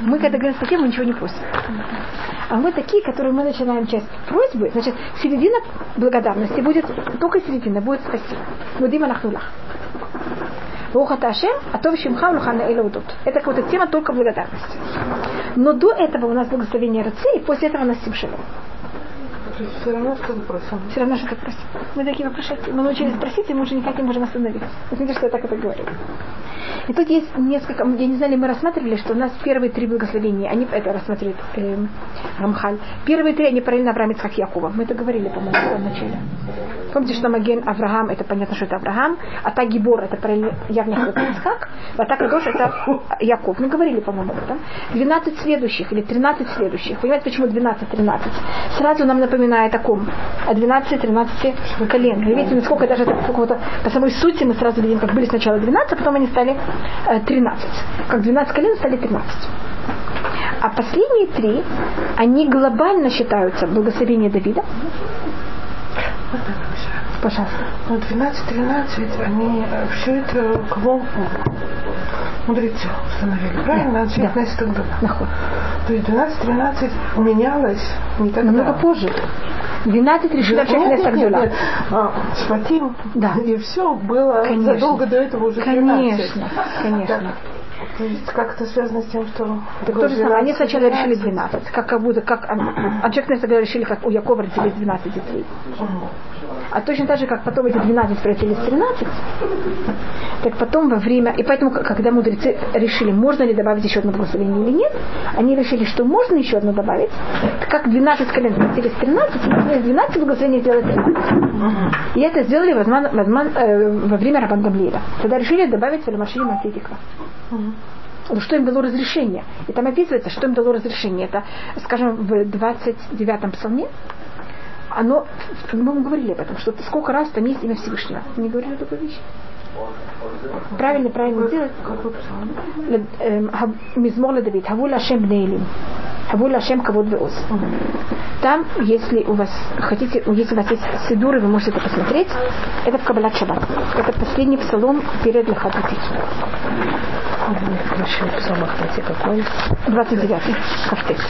Мы когда говорим спасибо, мы ничего не просим. А мы такие, которые мы начинаем часть просьбы, значит, середина благодарности будет, только середина будет спасибо. Будем анахнулах. Рухата Ашем, а то Шимха Лухана Элаудут. Это какая-то тема только благодарности. Но до этого у нас благословение Раци, и после этого у нас Симшелом. Все равно что-то просим. Все равно что-то просим. Мы такие вопрошатели. Мы научились просить, и мы уже никак не можем остановиться. Смотрите, что я так это говорю. И тут есть несколько, я не знаю, мы рассматривали, что у нас первые три благословения, они это рассматривает э, Рамхаль. Первые три, они параллельно Авраам, Ицхак, Якова. Мы это говорили, по-моему, в начале. Помните, что Маген Авраам, это понятно, что это Авраам, а та Гибор, это Явнях, это Ицхак, а та Кадош, это Яков. Мы говорили, по-моему, об этом. 12 следующих или 13 следующих. Понимаете, почему 12-13? Сразу нам напоминает о ком? О 12-13 колен. Вы видите, насколько даже какого-то по самой сути мы сразу видим, как были сначала 12, а потом они стали 13. Э, как 12 колен стали 13. А последние три, они глобально считаются благословение Давида. Пожалуйста. Ну, 12-13, они э, все это кого мудрецы установили, правильно? Да. От да. тогда. Нахуй. То есть 12-13 менялось не тогда. Намного позже. 12 решили общать нет, нет, нет, нет. А, Шватим, да. и все было конечно. задолго до этого уже 12. Конечно, конечно. Да. То есть как это связано с тем, что... Так то же самое. Они сначала 12. решили 12. Как, как будто, как... А человек решили, как у Якова родились 12 детей. А точно так же, как потом эти 12 превратились в 13, так потом во время... И поэтому, когда мудрецы решили, можно ли добавить еще одно благословение или нет, они решили, что можно еще одно добавить. Как 12 колен превратились в 13, из 12 благословений сделать 13. И это сделали возман, возман, э, во время Рабан Гамлиеля. Тогда решили добавить Матидика. Ну, что им дало разрешение. И там описывается, что им дало разрешение. Это, скажем, в 29-м псалме оно, мы говорили об этом, что сколько раз там есть имя Всевышнего. Не говорили такую вещь? Правильно, правильно делать. Мизмор Давид. Хаву Лашем Нейлим. Хаву Лашем Кавод Веоз. Там, если у вас хотите, если у вас есть сидуры, вы можете это посмотреть. Это в Кабалат Шаббат. Это последний псалом перед Лехадати. Псалом Ахтати какой? 29-й. Хафтет.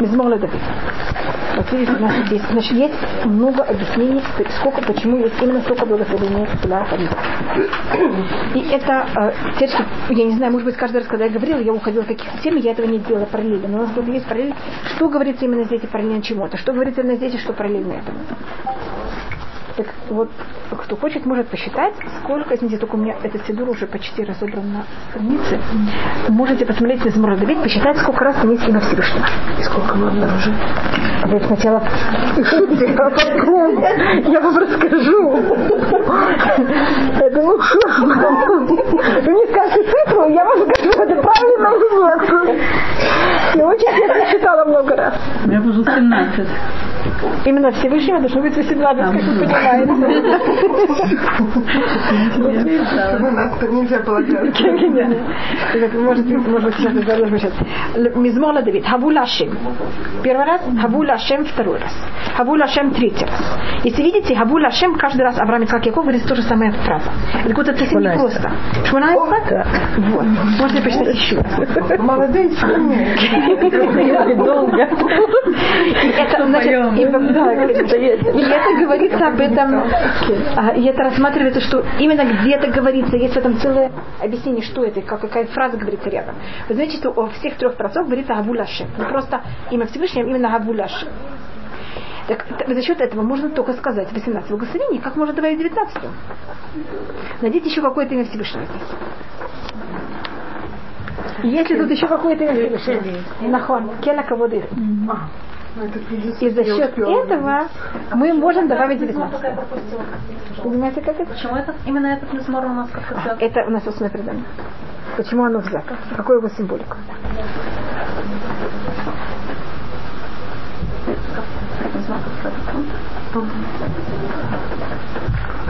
Мизмор Давид. Вот видите, у нас здесь. Значит, есть много объяснений, сколько, почему есть именно столько благословения для Харида. И это, э, я не знаю, может быть, каждый раз, когда я говорила, я уходила в каких-то тем, я этого не делала параллельно. Но у нас тут есть параллель, что говорится именно здесь и параллельно чему-то, что говорится именно здесь и что параллельно этому. Так вот, кто хочет, может посчитать, сколько, извините, только у меня этот сидур уже почти разобран на странице. Можете посмотреть из Мурадовик, посчитать, сколько раз есть имя Всевышнего. И сколько мы обнаружим? Вы сначала я вам расскажу. Я думаю, вы мне скажете цифру, я вам скажу, это правильно или нет. Я очень это считала много раз. У меня уже 17. Именно Всевышнего должно быть 18, как вы понимаете. Нельзя. Может, может сейчас должен сейчас. Мизмор Давид. Хаву Лашем. Первый раз. Хаву Лашем второй раз. Хаву Лашем третий раз. Если видите, Хаву Лашем каждый раз Авраам Ицхак Яков говорит то же самое фраза. Это как будто совсем не просто. Шмонайса? Вот. Можно почитать еще раз. Молодые Долго. Это, значит, и это говорится об этом, и это рассматривается, что именно где-то говорится, есть в этом целое объяснение, что это, как, какая фраза говорится рядом. Вы знаете, что о всех трех працов говорится Габуляшем. Не просто имя Всевышнего, именно Габуляшем. Так за счет этого можно только сказать 18 благословений, как можно добавить 19 Найдите еще какое-то имя Всевышнего здесь. Если тут еще какое-то имя Всевышнего. Нахон, Кена Каводы. И за счет этого мы можем добавить 19. Понимаете, как это? Почему это, именно этот мизмор у нас как-то а, Это у нас устное предание. Почему оно взято? Какой его символика?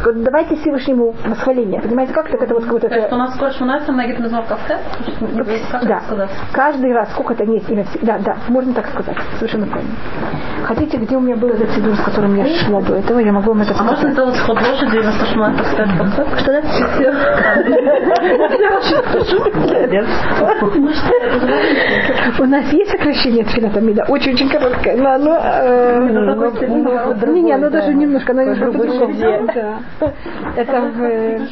Вот давайте Всевышнему восхваление. Понимаете, как так это вот какое-то... То у нас скоро шмунается Магит Мизмор Кафте? Да. Каждый раз, сколько это есть имя... Да, да, можно так сказать. Совершенно правильно. Хотите, где у меня был этот сидур, с которым я шла до этого, я могу вам это сказать. А можно сделать сход лошади на Сашман Что да? У нас есть сокращение Тфилатамида, очень-очень короткое, но оно... Не, оно даже немножко, оно немножко по-другому. Это в...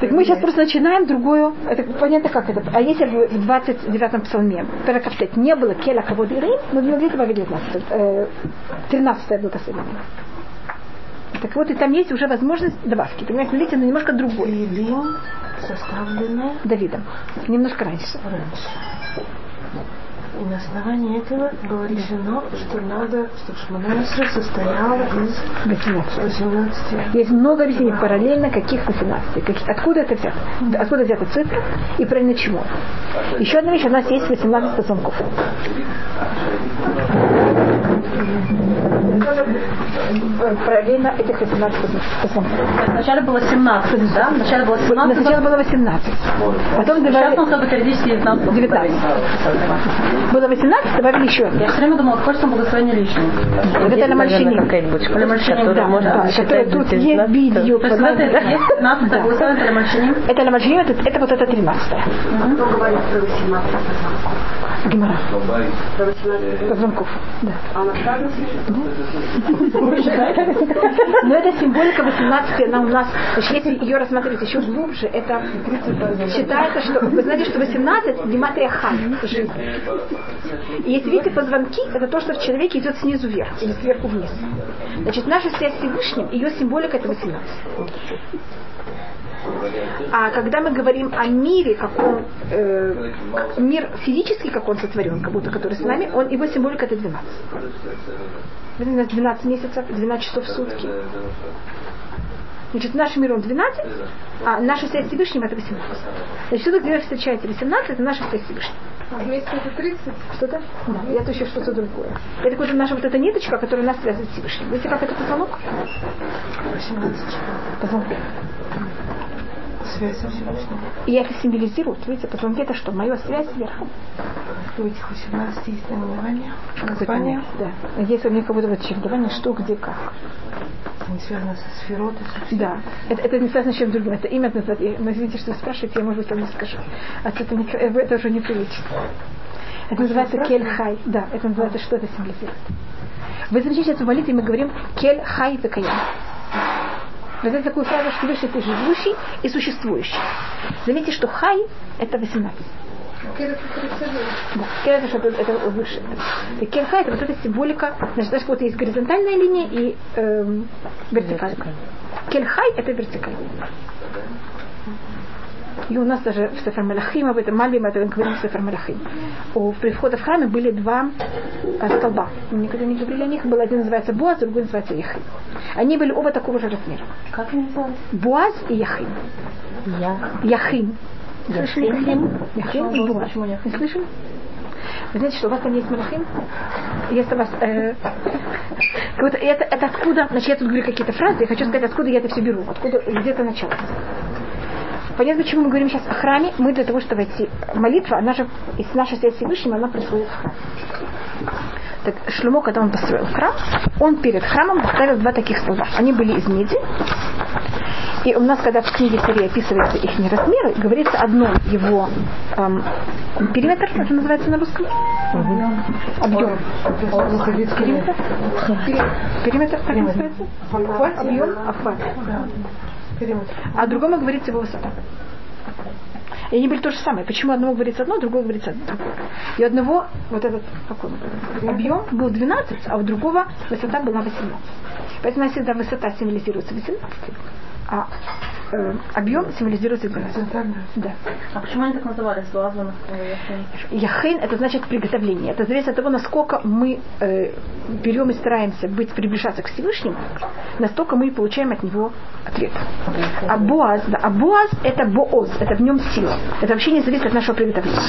Так мы сейчас просто начинаем другую... Это понятно, как это. А если в 29-м псалме, Перекафтет, не было Келя Кавод Ирим, мы где добавили 19 13 благословение. Так вот, и там есть уже возможность добавки. Понимаете, видите, но немножко другой. Илим составлены Давидом. Немножко раньше. раньше. И на основании этого было решено, что надо, чтобы Шманасра состояла из 18. 18. Есть много объяснений параллельно, каких 18. Каких, откуда это взято? Откуда взята цифра и правильно чему? Еще одна вещь, у нас есть 18 позвонков. Параллельно этих 18 позвонков. Вначале было 17, да? Вначале было 17. Сначала было 18. Потом Сейчас добавили он только периодически 19. 19. Было 18, добавили еще. Я все время думала, хочется благословение лишнее. Вот это на мальчине. Или мальчине, Да, да, да, да. которое тут есть видео. То есть этой есть 15 благословение для мальчини. Это на мальчине, это, это вот это 13 Гемора. Позвонков. Да. Но это символика 18 она у нас, значит, если ее рассматривать еще глубже, это считается, что вы знаете, что 18 гематрия хан, жизнь. И если видите позвонки, это то, что в человеке идет снизу вверх или сверху вниз. Значит, наша связь с Всевышним, ее символика это 18. А когда мы говорим о мире, как он, э, мир физический, как он сотворен, как будто который с нами, он, его символика это 12. У нас 12 месяцев, 12 часов в сутки. Значит, наш мир он 12, а наша связь с Всевышним это 18. Значит, что где вы встречаете 18, это наша связь с Всевышним. А вместе это 30? Что-то? Да, это еще что-то другое. Это какая-то наша вот эта ниточка, которая нас связывает с Всевышним. Видите, как это позвонок? 18 чего? Позвонок. Связь. И это символизирует, видите, позвонки это что? Моя связь сверху. У этих 18 есть наименование, название. Да. Если у меня как будто вот чередование, что, где, как. Они связаны со сферот и со. Да. Это, это не связано с чем другим. Это имя называется. и- Но извините, что вы спрашиваете, я, может быть, вам не скажу. А это, не, это уже неприлично. Это называется кель хай. Да, это называется, что это символизирует. Вы замечаете, в молитве мы говорим кель хай векаям. Вы знаете такую фразу, что Всевышний ты живущий и существующий. Заметьте, что хай это 18. Кель это 39. Да, кель это выше. Хай это вот эта символика. Значит, знаешь, вот есть горизонтальная линия и эм, вертикальная. Кель хай это вертикальная. И у нас даже в Сефер Малахим, об этом Мальбим, это говорим в Сефер Малахим. У, при входе в храме были два э, столба. Мы никогда не говорили о них. Был один называется Буаз, другой называется Яхим. Они были оба такого же размера. Как они называются? Буаз и Яхим. Я. Яхим. Слышали? И Буаз. Почему? Не слышали? Вы знаете, что у вас там есть Малахим? У вас... Э, это, это откуда... Значит, я тут говорю какие-то фразы, я хочу сказать, откуда я это все беру. Откуда, где это началось. Понятно, почему мы говорим сейчас о храме. Мы для того, чтобы войти молитва, она же, из нашей связи с Всевышним, она происходит в храме. Так Шлюмо, когда он построил храм, он перед храмом поставил два таких столба. Они были из меди. И у нас, когда в книге царей описываются их размеры, говорится одно его эм, периметр, это называется на русском? Объем. Периметр? Периметр, как называется? Объем, охват. А другому говорится его высота. И они были то же самое. Почему одному говорится одно, другому говорится другое. И у одного вот этот какой объем был 12, а у другого высота была 18. Поэтому нас всегда высота символизируется 18, а э, объем символизируется 12. Горизонтальная. Да. А почему они так назывались? Глазаны? Яхейн это значит приготовление. Это зависит от того, насколько мы э, берем и стараемся быть, приближаться к Всевышнему, настолько мы получаем от него ответ. А Боаз, да, а Боаз это Бооз, это в нем сила. Это вообще не зависит от нашего приготовления.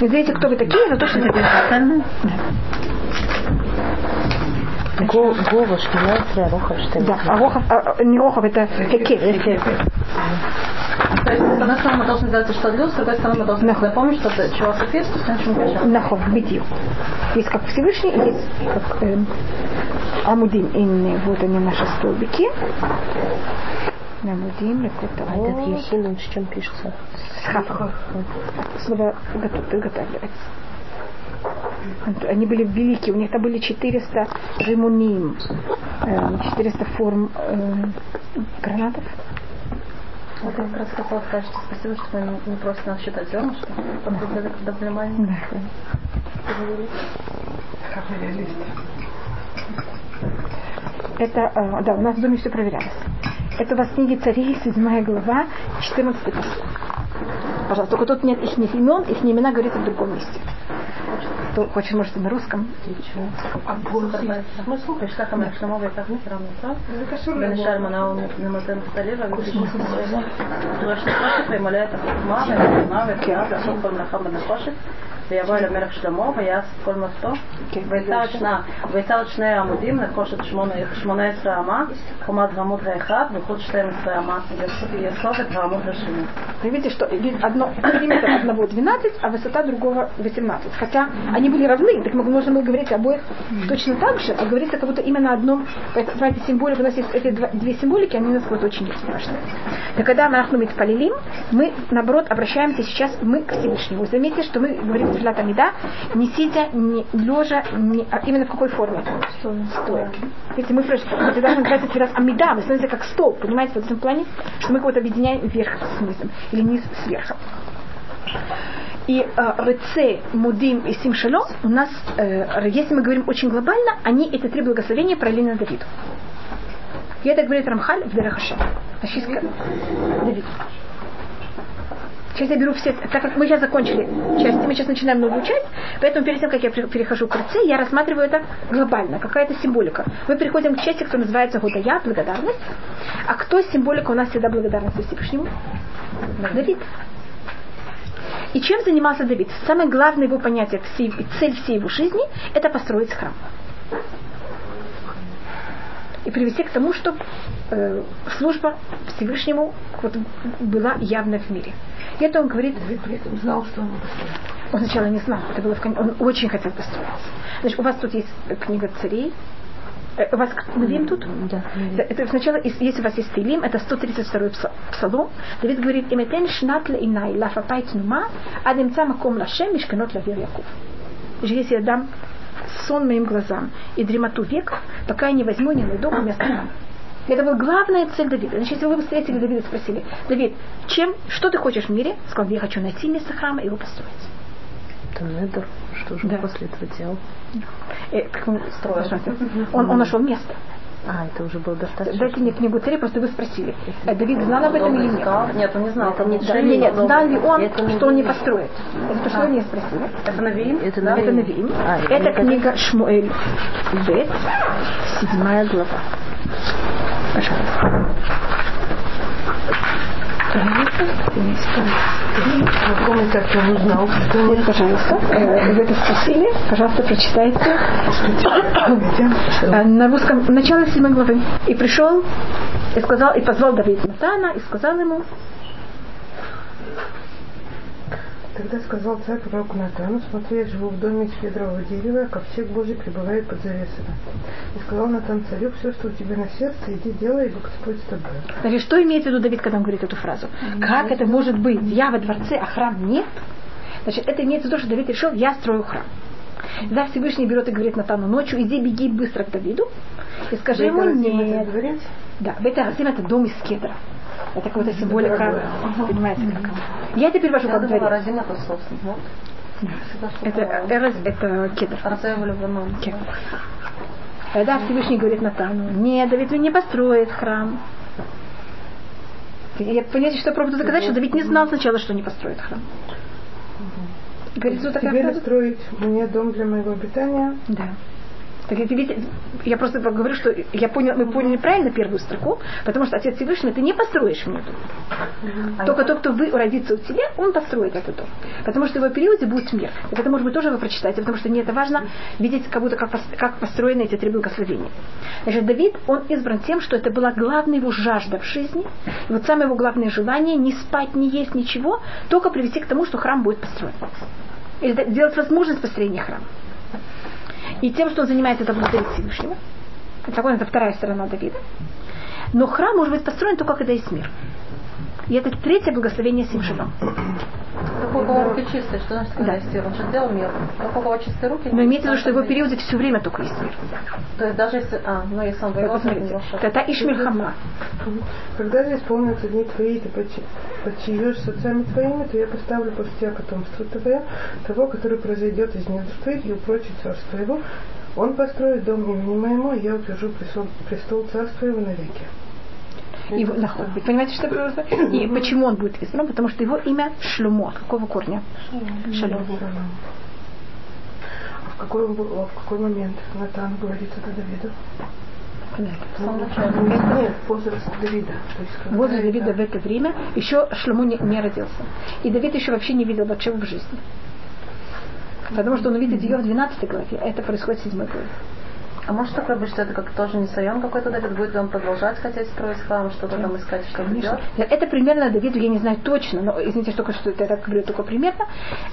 Не знаете, кто вы такие, но то, что это Го- Гова, Шминайсра, Рохов, что Да, а Рохов, а, а, не Рохов, это Хекев. То есть, с одной стороны, мы должны сделать что для, с другой стороны, мы должны Нахуй. запомнить, что это чего соответствует, а чему причем. Нахов, бедью. Есть как Всевышний, есть как эм, Амудин. И вот они наши столбики. Намудим, Лекота. А этот Ехин, он с чем пишется? С хапом. Слово приготавливается. Они были великие, у них там были 400 римуним, 400 форм э, гранатов. Вот я как раз хотела сказать, что спасибо, что вы не просите нас считать зернышки, подготовили когда были маленькие. Это, э, да, у нас в доме все проверялось. Это у вас книги царей, 7 глава, 14 стих. Пожалуйста, только тут нет их имен, их имена говорится в другом месте кто хочет, может, на русском. Мы слухаешь, как она шла мова, как мы равно сам. Бен Шарма на он на Матен Талева, Вишнусова. Вишнусова, Маве, Маве, Киада, Шумба, Нахаба, Нахошек. ויבוא אל המלך שלמה ויעש כל מלאכתו ויצר את שני העמודים נחושת שמונה עשרה אמה חומת העמוד האחד וחוץ שתים עשרה אמה יסוף את העמוד השני. Вы видите, что одно, периметр одного 12, а высота другого 18. Хотя они были равны, так мы можем мы говорить обоих точно так же, а говорится как будто именно одном, понимаете, символика, у нас есть эти два, две символики, они у нас вот очень страшные. Так когда мы ахнумит полилим, мы, наоборот, обращаемся сейчас мы к Всевышнему. Вы заметите, что мы говорим Тфилат Амида, не сидя, не лежа, не, а именно в какой форме? Стоя. Видите, мы, мы тогда называется Тфилат Амида, мы становимся как стол, понимаете, в этом плане, что мы кого-то объединяем вверх с низом, или низ сверху. И э, Реце, Мудим и Симшалом у нас, э, если мы говорим очень глобально, они, эти три благословения параллельно Давиду. И это говорит Рамхаль в Дерехаше. Давид. Сейчас я беру все, так как мы сейчас закончили часть, мы сейчас начинаем новую часть, поэтому перед тем, как я перехожу к РЦ, я рассматриваю это глобально, какая-то символика. Мы переходим к части, которая называется Гудая, благодарность. А кто символика у нас всегда благодарность Всевышнему? Давид. И чем занимался Давид? Самое главное его понятие, цель всей его жизни – это построить храм. И привести к тому, чтобы э, служба Всевышнему вот, была явна в мире. И это он говорит... Он знал, что он Он сначала не знал. Это было в... Он очень хотел построиться. Значит, у вас тут есть книга царей, у вас Навим тут? Да. Это сначала, если у вас есть Тилим, это 132 псалом. Давид говорит, «Иметен шнат лейнай лафапай тнума, адемца маком лашем мишканот лавир Яков». Если я дам сон моим глазам и дремоту век, пока я не возьму, не найду место Это была главная цель Давида. Значит, если вы бы встретили Давида и спросили, Давид, чем, что ты хочешь в мире? Сказал, я хочу найти место храма и его построить. Это недр. Что же да. после этого делал? Э, как он, он, он нашел место. А, это уже было достаточно. Дайте мне книгу царей, просто вы спросили. Э, Давид знал об этом или нет? Нет, он не знал. Это не да, нет, нет, знал ли он, это что он не построит? Это то, что вы спросили. Это Навиим? Это Навиим. Это, Навиим. А, это книга Шмуэль Бет, седьмая глава. Пожалуйста. Помню, как я узнал. Вот, пожалуйста, вы это спросили. Пожалуйста, прочитайте. На русском начало седьмой главы. И пришел, и сказал, и позвал Давид Натана, и сказал ему, Тогда сказал царь пророку Натану, смотри, я живу в доме из кедрового дерева, а ковчег Божий пребывает под завесами. И сказал Натан царю, все, что у тебя на сердце, иди делай, ибо Господь с тобой. Значит, что имеет в виду Давид, когда он говорит эту фразу? Mm-hmm. Как это может быть? Я во дворце, а храм нет? Значит, это имеется в виду, что Давид решил, я строю храм. Да, Всевышний берет и говорит Натану ночью, иди, беги быстро к Давиду и скажи ему нет. Да, это это дом из кедра. Это какая-то символика, понимаете, как. Я это перевожу как дворец. Разина это собственно. Это, это, это кедр. Кедр. Да, Всевышний говорит Натану, нет, Давид не построит храм. Я понимаете, что я пробую доказать, что Давид не знал сначала, что не построит храм. Говорит, что такая Теперь строить мне дом для моего обитания. Да. Так видите, я просто говорю, что я понял, мы поняли правильно первую строку, потому что Отец Всевышний, ты не построишь мне дом. Только тот, кто вы, родится у тебя, он построит этот дом. Потому что в его периоде будет мир. И это, может быть, тоже вы прочитаете, потому что мне это важно видеть как будто как, как построены эти три благословения. Значит, Давид, он избран тем, что это была главная его жажда в жизни. И вот самое его главное желание не спать, не есть, ничего, только привести к тому, что храм будет построен. Или сделать возможность построения храма. И тем, что он занимается, это благодарит Всевышнего. Это, это вторая сторона Давида. Но храм может быть построен только когда есть мир. И это третье благословение Симшалом. Как у кого руки чистые, что значит, когда есть мир? Он же сделал мир. Как у кого чистые руки? Но имеется в виду, что его периоде все время только есть мир. То есть даже если... А, ну если он воевал, Посмотрите, это Ишмель Хама. Когда же исполнятся дни твои, ты почиешь с отцами твоими, то я поставлю после тебя потомство твое, того, который произойдет из недр твоих и упрочит царство его. Он построит дом имени моему, и я утвержу престол, престол царства его навеки. Его, вы понимаете, что происходит? И почему он будет избран? Потому что его имя Шлюмо. Какого корня? Шалом. А в какой, в какой момент Натан говорит это Давиду? Нет, возраст Давида. возраст Давида в это время еще Шлому не, не родился. И Давид еще вообще не видел вообще в жизни. Потому что он увидит ее в 12 главе, а это происходит в 7 главе. А может такое быть, что это как тоже не Сайон какой-то Давид, будет ли он продолжать хотеть строить храм, что-то там искать, что Конечно. Это примерно Давиду, я не знаю точно, но извините, только что это я так говорю только примерно.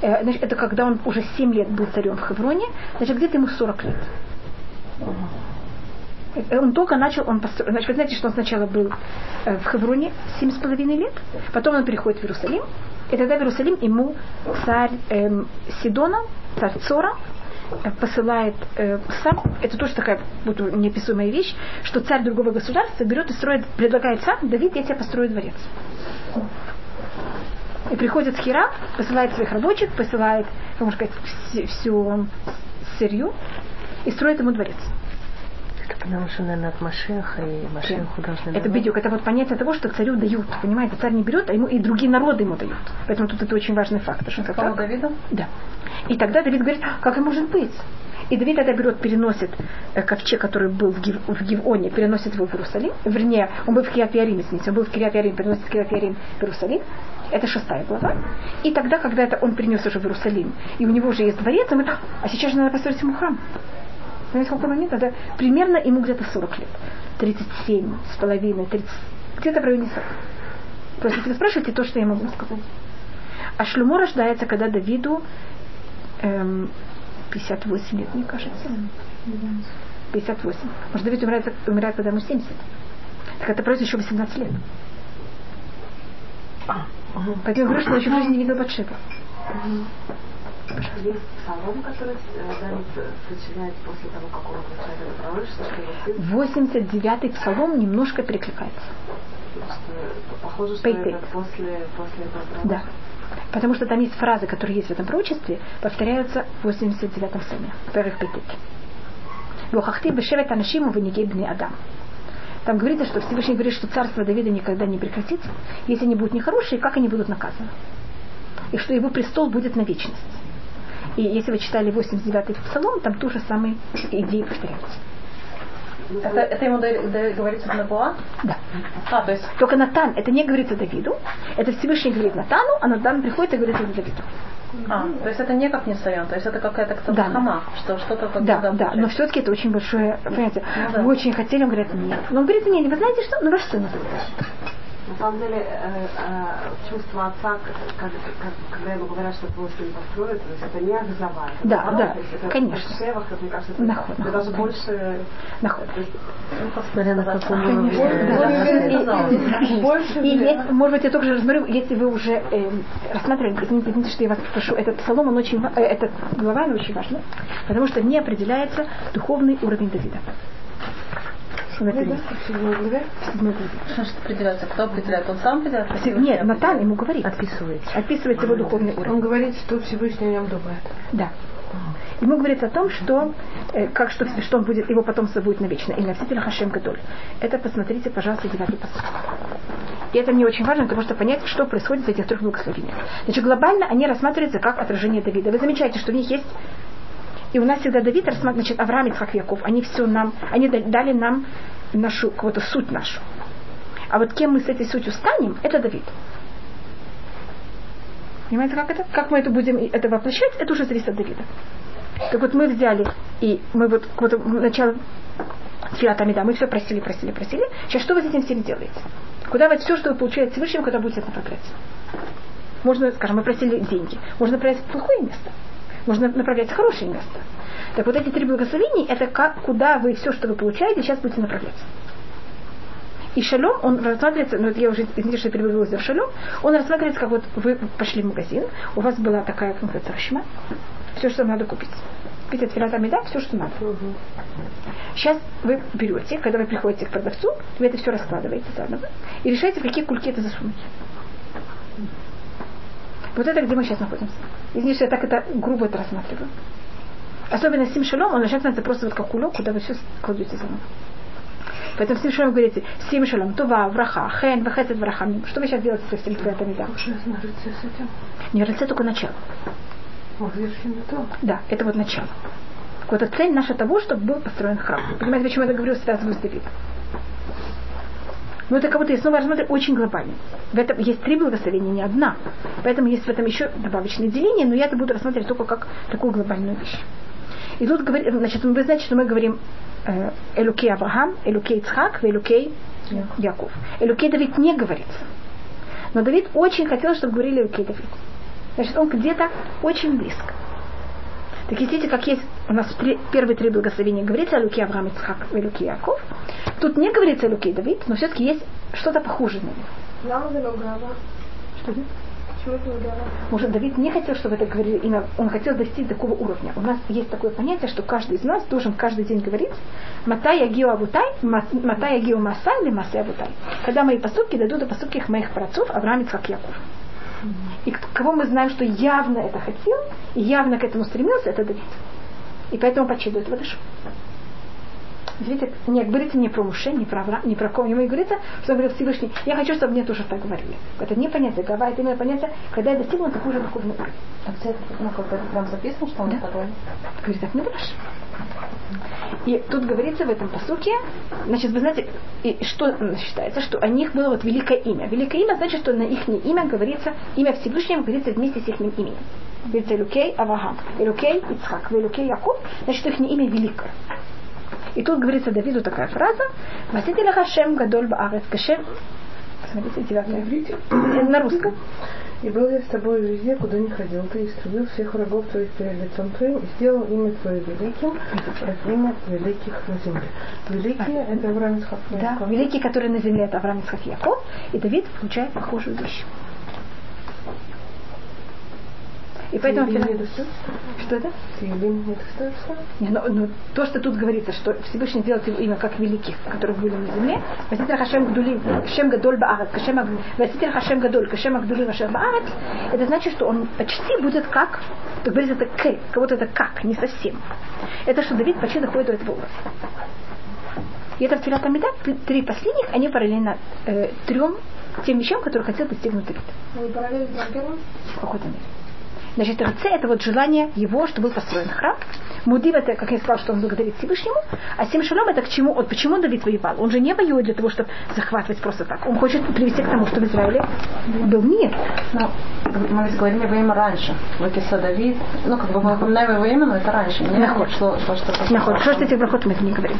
Э, значит, это когда он уже 7 лет был царем в Хевроне, значит, где-то ему 40 лет. Э, он только начал, он построил, значит, вы знаете, что он сначала был э, в Хевроне семь с половиной лет, потом он переходит в Иерусалим, и тогда в Иерусалим ему царь эм, Сидона, царь Цора, посылает э, сам, это тоже такая вот, неописуемая вещь, что царь другого государства берет и строит, предлагает сам, Давид, я тебе построю дворец. И приходит Хира, посылает своих рабочих, посылает, как можно сказать, всю сырью и строит ему дворец. Это потому что, наверное, от Машеха и Машеху должны Это бедюк, это вот понятие того, что царю дают, понимаете, царь не берет, а ему и другие народы ему дают. Поэтому тут это очень важный факт. Что Кому Давиду? Да. И тогда Давид говорит, как это может быть? И Давид тогда берет, переносит э, ковчег, который был в, Гив, в Гивоне, переносит его в Иерусалим. Вернее, он был в Киафиарим, извините, он был в Киафиарим, переносит в в Иерусалим. Это шестая глава. И тогда, когда это он принес уже в Иерусалим, и у него уже есть дворец, он говорит, а сейчас же надо построить ему храм. Знаете, какой момент? Это примерно ему где-то 40 лет. 37 с половиной, 30, где-то в районе 40. Просто если вы спрашиваете то, что я могу сказать. А Шлюмо рождается, когда Давиду эм, 58 лет, мне кажется. 58. Может, Давид умирает, умирает когда ему 70. Так это просто еще 18 лет. Поэтому я говорю, что он еще в жизни не видел Батшева. Есть псалом, который Давид сочиняет после того, как он получает это пророчество, 89-й псалом немножко перекликается. Похоже, что это после, после этого Да. Потому что там есть фразы, которые есть в этом пророчестве, повторяются в 89-м псалме. Первых пятит. Лохахти бешевет анашиму венегей бни адам. Там говорится, что Всевышний говорит, что царство Давида никогда не прекратится, если они будут нехорошие, как они будут наказаны. И что его престол будет на вечность. И если вы читали 89-й псалом, там ту же самую идею повторяется. Это, это ему говорится на Буа? Да. А, то есть... Только Натан, это не говорится Давиду, это Всевышний говорит Натану, а Натан приходит и говорит это Давиду. А, то есть это не как Нисайон, то есть это какая-то кто-то да, хама, что что-то как Да, да, но все-таки это очень большое, понимаете, ну, да. вы очень хотели, он говорит, нет. Но он говорит, нет, вы знаете что, ну ваш сын называется. На самом деле, э, э, чувство отца, как, как, когда ему говорят, что твой сын построит, то есть это не образование. Да, наоборот, да, то есть это конечно. В шевах, мне кажется, это, наход, это наход, даже больше... Наход. Смотря на каком Больше. И есть, может быть, я только же рассмотрю, если вы уже э, рассматривали, извините, извините, что я вас прошу, этот псалом, он очень, э, этот глава, она очень важна, потому что не определяется духовный уровень Давида. Что определяется? Кто определяет? Он сам определяет? Нет, Натан ему говорит. Описывает. Описывает его духовный уровень. Он говорит, что Всевышний о нем думает. Да. Ему говорится о том, что, э, как, что, что он будет, его потомство будет навечно. И носитель Хашем Гадоль. Это посмотрите, пожалуйста, девятый посыл. И это мне очень важно, потому что понять, что происходит в этих трех благословениях. Значит, глобально они рассматриваются как отражение Давида. Вы замечаете, что в них есть и у нас всегда Давид значит, Авраам, Ицхак, Яков, они все нам, они дали нам нашу, какую-то суть нашу. А вот кем мы с этой сутью станем, это Давид. Понимаете, как это? Как мы это будем это воплощать, это уже зависит от Давида. Так вот мы взяли, и мы вот, вот начало Фиатами, да, мы все просили, просили, просили. Сейчас что вы с этим всем делаете? Куда вы все, что вы получаете Всевышним, куда будете это направлять? Можно, скажем, мы просили деньги. Можно направлять в плохое место можно направлять в хорошее место. Так вот эти три благословения, это как, куда вы все, что вы получаете, сейчас будете направлять. И шалом, он рассматривается, ну это я уже, извините, что я перевела за шалом, он рассматривается, как вот вы пошли в магазин, у вас была такая, как называется, рашма, все, что надо купить. Купить от меда, все, что надо. Сейчас вы берете, когда вы приходите к продавцу, вы это все раскладываете заново и решаете, в какие кульки это засунуть. Вот это где мы сейчас находимся. Извините, что я так это грубо это рассматриваю. Особенно сим шалом, он начинается просто вот как кулек, куда вы все кладете заново. Поэтому сим шалом говорите, сим шалом, това, враха, хен, вахесет, враха. Что вы сейчас делаете со всеми этими да? Не рыце только начало. Да, это вот начало. Вот это цель наша того, чтобы был построен храм. Понимаете, почему я это говорю, связываю с Давидом? Но это как будто я снова рассматриваю очень глобально. В этом есть три благословения, не одна. Поэтому есть в этом еще добавочное деление, но я это буду рассматривать только как такую глобальную вещь. И тут говорит, значит, вы знаете, что мы говорим э, Элукей Авраам, Элукей Ицхак, Элукей Яков. Элукей Давид не говорится. Но Давид очень хотел, чтобы говорили Элукей Давид. Значит, он где-то очень близко. Так видите, как есть у нас первые три благословения говорится о Луке Авраам, Ицхак и Луке Яков. Тут не говорится о Луке Давид, но все-таки есть что-то похожее на него. Что это? Может, Давид не хотел, чтобы это говорили имя, он хотел достичь такого уровня. У нас есть такое понятие, что каждый из нас должен каждый день говорить Матай Ягио Абутай, Матай Ягио Масай или Масай Абутай. Когда мои поступки дойдут до поступки моих працов Авраам, Ицхак, Яков. И кого мы знаем, что явно это хотел, и явно к этому стремился, это Давид. И поэтому почитывает Вадышу. Видите, не говорите не про Муше, не про Авраам, не про кого не говорится, что он говорил Всевышний, я хочу, чтобы мне тоже так говорили. Это не понятие гава, это именно понятие, когда я достигну такого же духовного уровня. А ну, как это прям записано, что он да? такой? Говорит, так не брашь. И тут говорится в этом посуке, значит, вы знаете, и что считается, что у них было вот великое имя. Великое имя значит, что на их имя говорится, имя Всевышнего говорится вместе с их именем. Говорится Илюкей Авагам, Илюкей Ицхак, Илюкей Яков, значит, их имя великое. И тут говорится Давиду такая фраза, «Васити лахашем гадоль баарец кашем». Смотрите, девятая. На русском. И был я с тобой везде, куда не ходил. Ты истребил всех врагов твоих перед лицом твоим и сделал имя твое великим, как имя великих на земле. Великие а, это Авраам Исхак. Да, великий, который на земле, это Авраам Исхак Яков. И Давид получает похожую вещь. И поэтому Что это? Не, но, но то, что тут говорится, что Всевышний сделал его имя как великих, которых были на земле, Васитер Хашем Гдули, Шем Гадоль Баарат, Васитер Хашем Гадоль, Кашем Гдули Вашер Баарат, это значит, что он почти будет как, то говорится, это к, кого-то это как, не совсем. Это что Давид почти доходит до этого уровня. И это в Тфилат три последних, они параллельно э, трем тем вещам, которые хотел достигнуть Давид. Вы параллельно первым? В какой-то мере. Значит, РЦ это вот желание его, чтобы был построен храм. Мудив это, как я сказал, что он благодарит Всевышнему. А Сим Шалом это к чему? Вот почему Давид воевал? Он же не воюет для того, чтобы захватывать просто так. Он хочет привести к тому, что в Израиле был мир. Но мы ведь говорили его имя раньше. Лакиса Давид. Ну, как бы мы упоминаем его имя, но это раньше. Не Наход. Что, что, что, Наход. Что, что этих брахот мы это не говорим.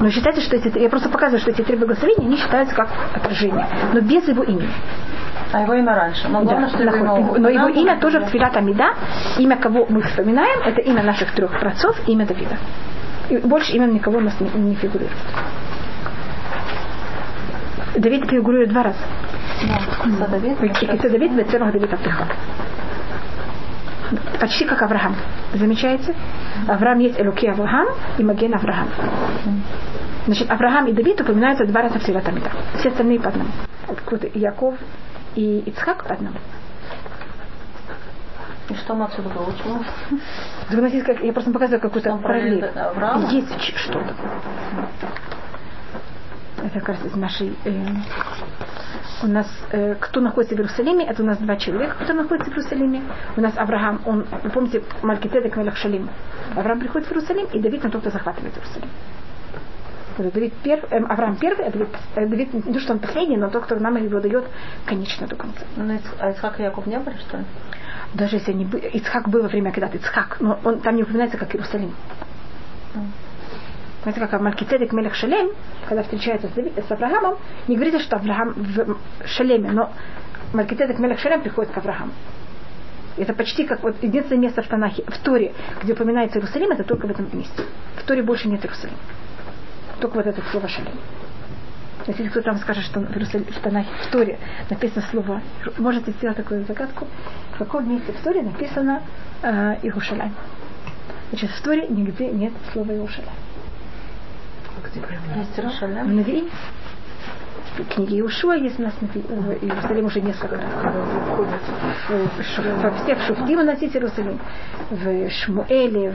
Но считайте, что эти, я просто показываю, что эти три благословения, они считаются как отражение, но без его имени. А его имя раньше. Но, главное, да, что его имя, но его имя тоже в Твилат Амида. Имя, кого мы вспоминаем, это имя наших трех працов, имя Давида. И больше имен никого у нас не, не фигурирует. Давид фигурирует два раза. Да, Давид. И Давид Давид Абдыха. Почти как Авраам. Замечаете? Авраам есть Элуки Авраам и Маген Авраам. Значит, Авраам и Давид упоминаются два раза в Сират Амида. Все остальные по одному. Яков и Ицхак по одному. И что мы отсюда получим? Я просто показываю какую-то параллель. Есть что-то. Это как раз из нашей... Э, у нас, э, кто находится в Иерусалиме, это у нас два человека, кто находится в Иерусалиме. У нас Авраам, он, вы помните, Малькитедек Мелах Шалим. Авраам приходит в Иерусалим, и Давид на тот, кто захватывает Иерусалим. Давид перв, э, Авраам первый, а Давид, э, Давид, то, что он последний, но тот, кто нам его дает конечно до конца. Ну, а Ицхак и Яков не были, что ли? Даже если они были, Ицхак был во время, когда Ицхак, но он там не упоминается как Иерусалим. Mm. Знаете, как Малькицедек Мелех Шалем, когда встречается с, Давид, с Авраамом, не говорится, что Авраам в Шалеме, но Малькицедек Мелех Шалем приходит к Аврааму. Это почти как вот единственное место в Танахе, в Торе, где упоминается Иерусалим, это только в этом месте. В Торе больше нет Иерусалима. Только вот это слово шалим. Если кто там скажет, что в на в Торе написано слово, можете сделать такую загадку, в каком месте в Торе написано э, Иерушалайм. Значит, в Торе нигде нет слова Иерушалайм. Есть Иерушалайм? В Навии в книге Иушуа есть у нас в Иерусалим уже несколько раз. Во всех Шуфтим нас есть Иерусалим. В Шмуэле,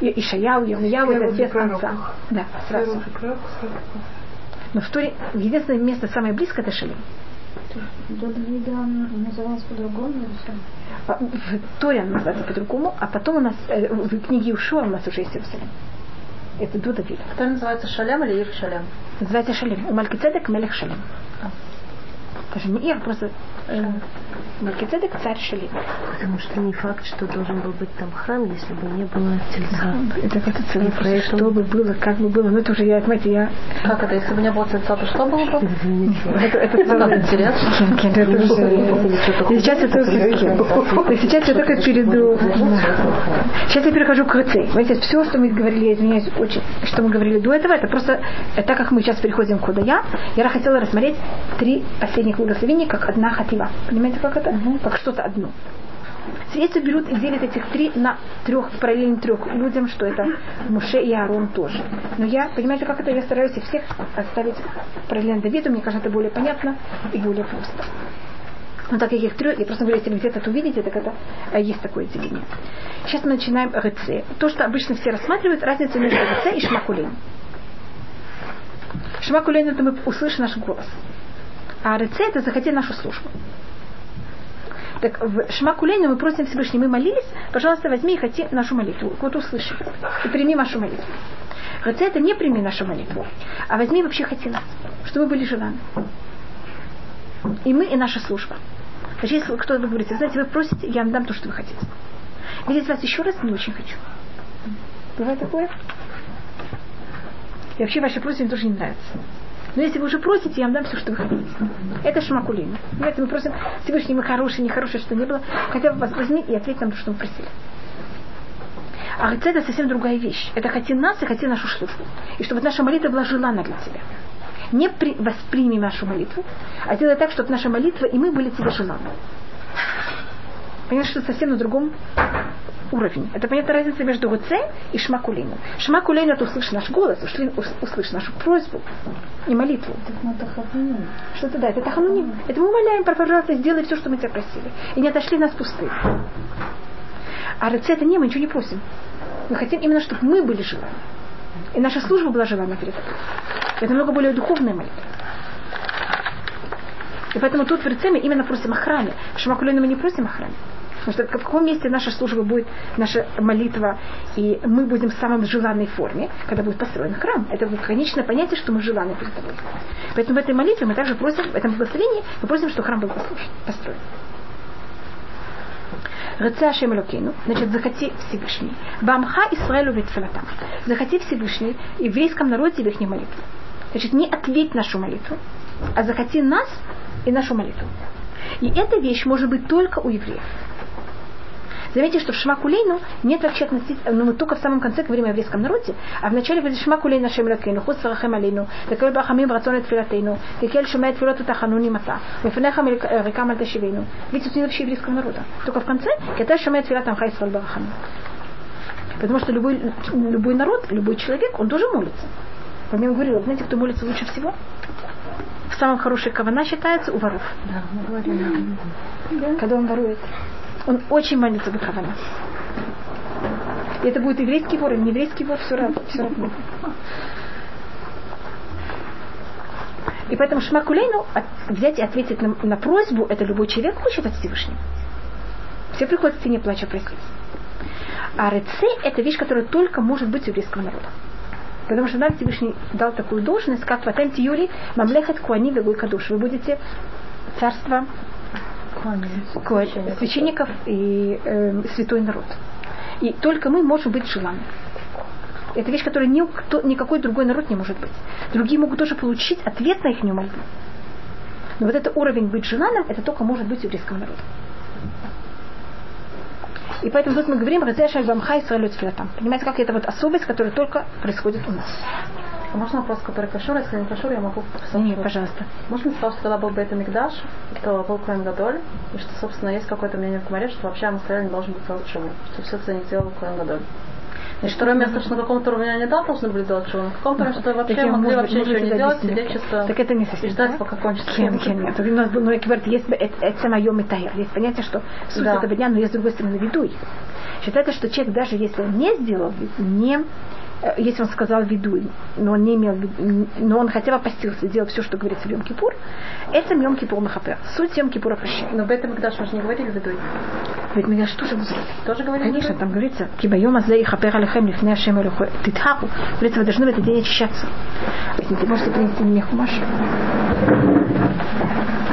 в Ишаяу, Явнияу, это все конца. Да, сразу. Но в Торе единственное место самое близкое это Шалим. Давида называлась по-другому а, В Торе она называется по-другому, а потом у нас э, в книге Ушуа у нас уже есть Иерусалим. Это до Давида. Который называется Шалем или Ир Шалем? Называется Шалем. Малькицедек Мелех Шалем. А. Даже не Ир, просто э, Малькицедек царь Шалим. Потому что не факт, что должен был быть там храм, если бы не было тельца. Это как-то целый проект, что бы было, как бы было. Ну это уже, я, понимаете, я... Как это, если бы не было тельца, то что было бы? Это, это целый... интересно. Сейчас я только... Сейчас я только перейду... Сейчас я перехожу к ХЦ. Понимаете, все, что мы говорили, я извиняюсь, очень, что мы говорили до этого, это просто, так как мы сейчас переходим к я, я хотела рассмотреть три последних благословения, как одна хатива. Понимаете, как это? Угу. Как что-то одно. Средства берут и делят этих три на трех, параллельно трех людям, что это Муше и Аарон тоже. Но я, понимаете, как это, я стараюсь их всех оставить параллельно Давиду, мне кажется, это более понятно и более просто. Но так как их трех, я просто говорю, если вы где-то это увидите, так это а, есть такое деление. Сейчас мы начинаем РЦ. То, что обычно все рассматривают, разницу между РЦ и шмакулейн. Шмакулейн это мы услышим наш голос. А РЦ это захотели нашу службу. Так в Шмакулейну мы просим Всевышний, мы молились, пожалуйста, возьми и хоти нашу молитву. Вот услыши. И прими нашу молитву. Хотя это не прими нашу молитву, а возьми вообще хоти нас, чтобы мы были желаны. И мы, и наша служба. Значит, если кто-то говорит, знаете, вы просите, я вам дам то, что вы хотите. Видеть вас еще раз не очень хочу. Бывает такое? И вообще ваши просьбы мне тоже не нравятся. Но если вы уже просите, я вам дам все, что вы хотите. Это шмакулин. Понимаете, мы просим мы хорошие, нехорошие, что не было. Хотя бы вас возьми и ответь нам то, что мы просили. А это совсем другая вещь. Это хоти нас и хоти нашу службу. И чтобы наша молитва была желана для тебя. Не при, восприми нашу молитву, а делай так, чтобы наша молитва и мы были тебе желаны. Понимаешь, что совсем на другом уровне. Это понятна разница между ГЦ и Шмакулейну. Шмакулейну это услышь наш голос, услышь нашу просьбу и молитву. Что это да, это тахануним. Это мы умоляем, пожалуйста, сделай все, что мы тебя просили. И не отошли нас пустые. А РЦ это не, мы ничего не просим. Мы хотим именно, чтобы мы были живы. И наша служба была желана перед тобой. Это намного более духовная молитва. И поэтому тут в РЦ мы именно просим о храме. В Шмакулейну мы не просим о храме. Потому что в каком месте наша служба будет, наша молитва, и мы будем в самом желанной форме, когда будет построен храм. Это будет конечное понятие, что мы желаны перед тобой. Поэтому в этой молитве мы также просим, в этом благословении, мы просим, что храм был построен. Рыця Ашем значит, захоти Всевышний. Бамха Исраэлю Ветфилатам. Захоти Всевышний еврейском народе в их молитву. Значит, не ответь нашу молитву, а захоти нас и нашу молитву. И эта вещь может быть только у евреев. Заметьте, что в Шмакулейну нет вообще относительно, ну мы только в самом конце говорим о еврейском народе, а в начале говорит Шмакулейну Шем Лакейну, Хус Сарахем Алейну, Такель Бахамим Рацон Тфилатейну, Такель Шумает Филоту Тахануни Мата, Мифнехам Рекам Альташивейну. Видите, тут нет вообще еврейского народа. Только в конце, Кетель Шумает Филатам Хайсвал Барахамим. Потому что любой, любой народ, любой человек, он тоже молится. Помимо говорил, знаете, кто молится лучше всего? В самом хорошей кавана считается у воров. Да, мы говорим. Когда он ворует. Он очень молится Бахавана. И это будет еврейский вор или не еврейский вор, все равно. Все равно. И поэтому Шмакулейну взять и ответить на, на просьбу, это любой человек хочет от Всевышнего. Все приходят к стене плача просить. А Реце – это вещь, которая только может быть у еврейского народа. Потому что нам Всевышний дал такую должность, как Ватем Тиюли, Мамлехат Куани Вегуй Кадуш. Вы будете царство священников и э, святой народ. И только мы можем быть желанны. Это вещь, которую никто, никакой другой народ не может быть. Другие могут тоже получить ответ на их мольбу. Но вот это уровень быть желанным, это только может быть у еврейского народа. И поэтому тут мы говорим, Разеша Бамха Исраэлю Понимаете, как это вот особость, которая только происходит у нас. А можно вопрос, который кашур? Если не кашур, я могу Нет, пожалуйста. Можно сказать, что когда был Бейт Мигдаш, то был Коэн Гадоль, и что, собственно, есть какое-то мнение в Кумаре, что вообще Амасраэль не должен быть делать шиву, что все это не сделал Коэн Гадоль. Значит, второе место, что на каком-то уровне они да должны были делать шоу, на каком-то уровне, что вообще Так, могли может, вообще ничего не это делать, сидеть чисто Так это не совсем. и ждать, да? пока кончится. Кен, кен, нет. У нас ну, говорит, есть это мое метаер. Есть понятие, что суть Да. этого дня, но есть с другой стороны ведуй. Считается, что человек, даже если он не сделал, не если он сказал виду, но он не имел, виду- но он хотя бы постился, сделал все, что говорится в Йом Кипур, это Йом Кипур Махапер. Суть Йом Кипура прощения. Но Бейт Мигдаш мы же не говорили ведуй. Ведь мы что же? Тоже говорили Конечно, там говорится, кибайом азлей хапер алехем лифне ашем элохе титхаху. Говорится, вы должны в этот день очищаться. Если ты можете принести мне хумаш.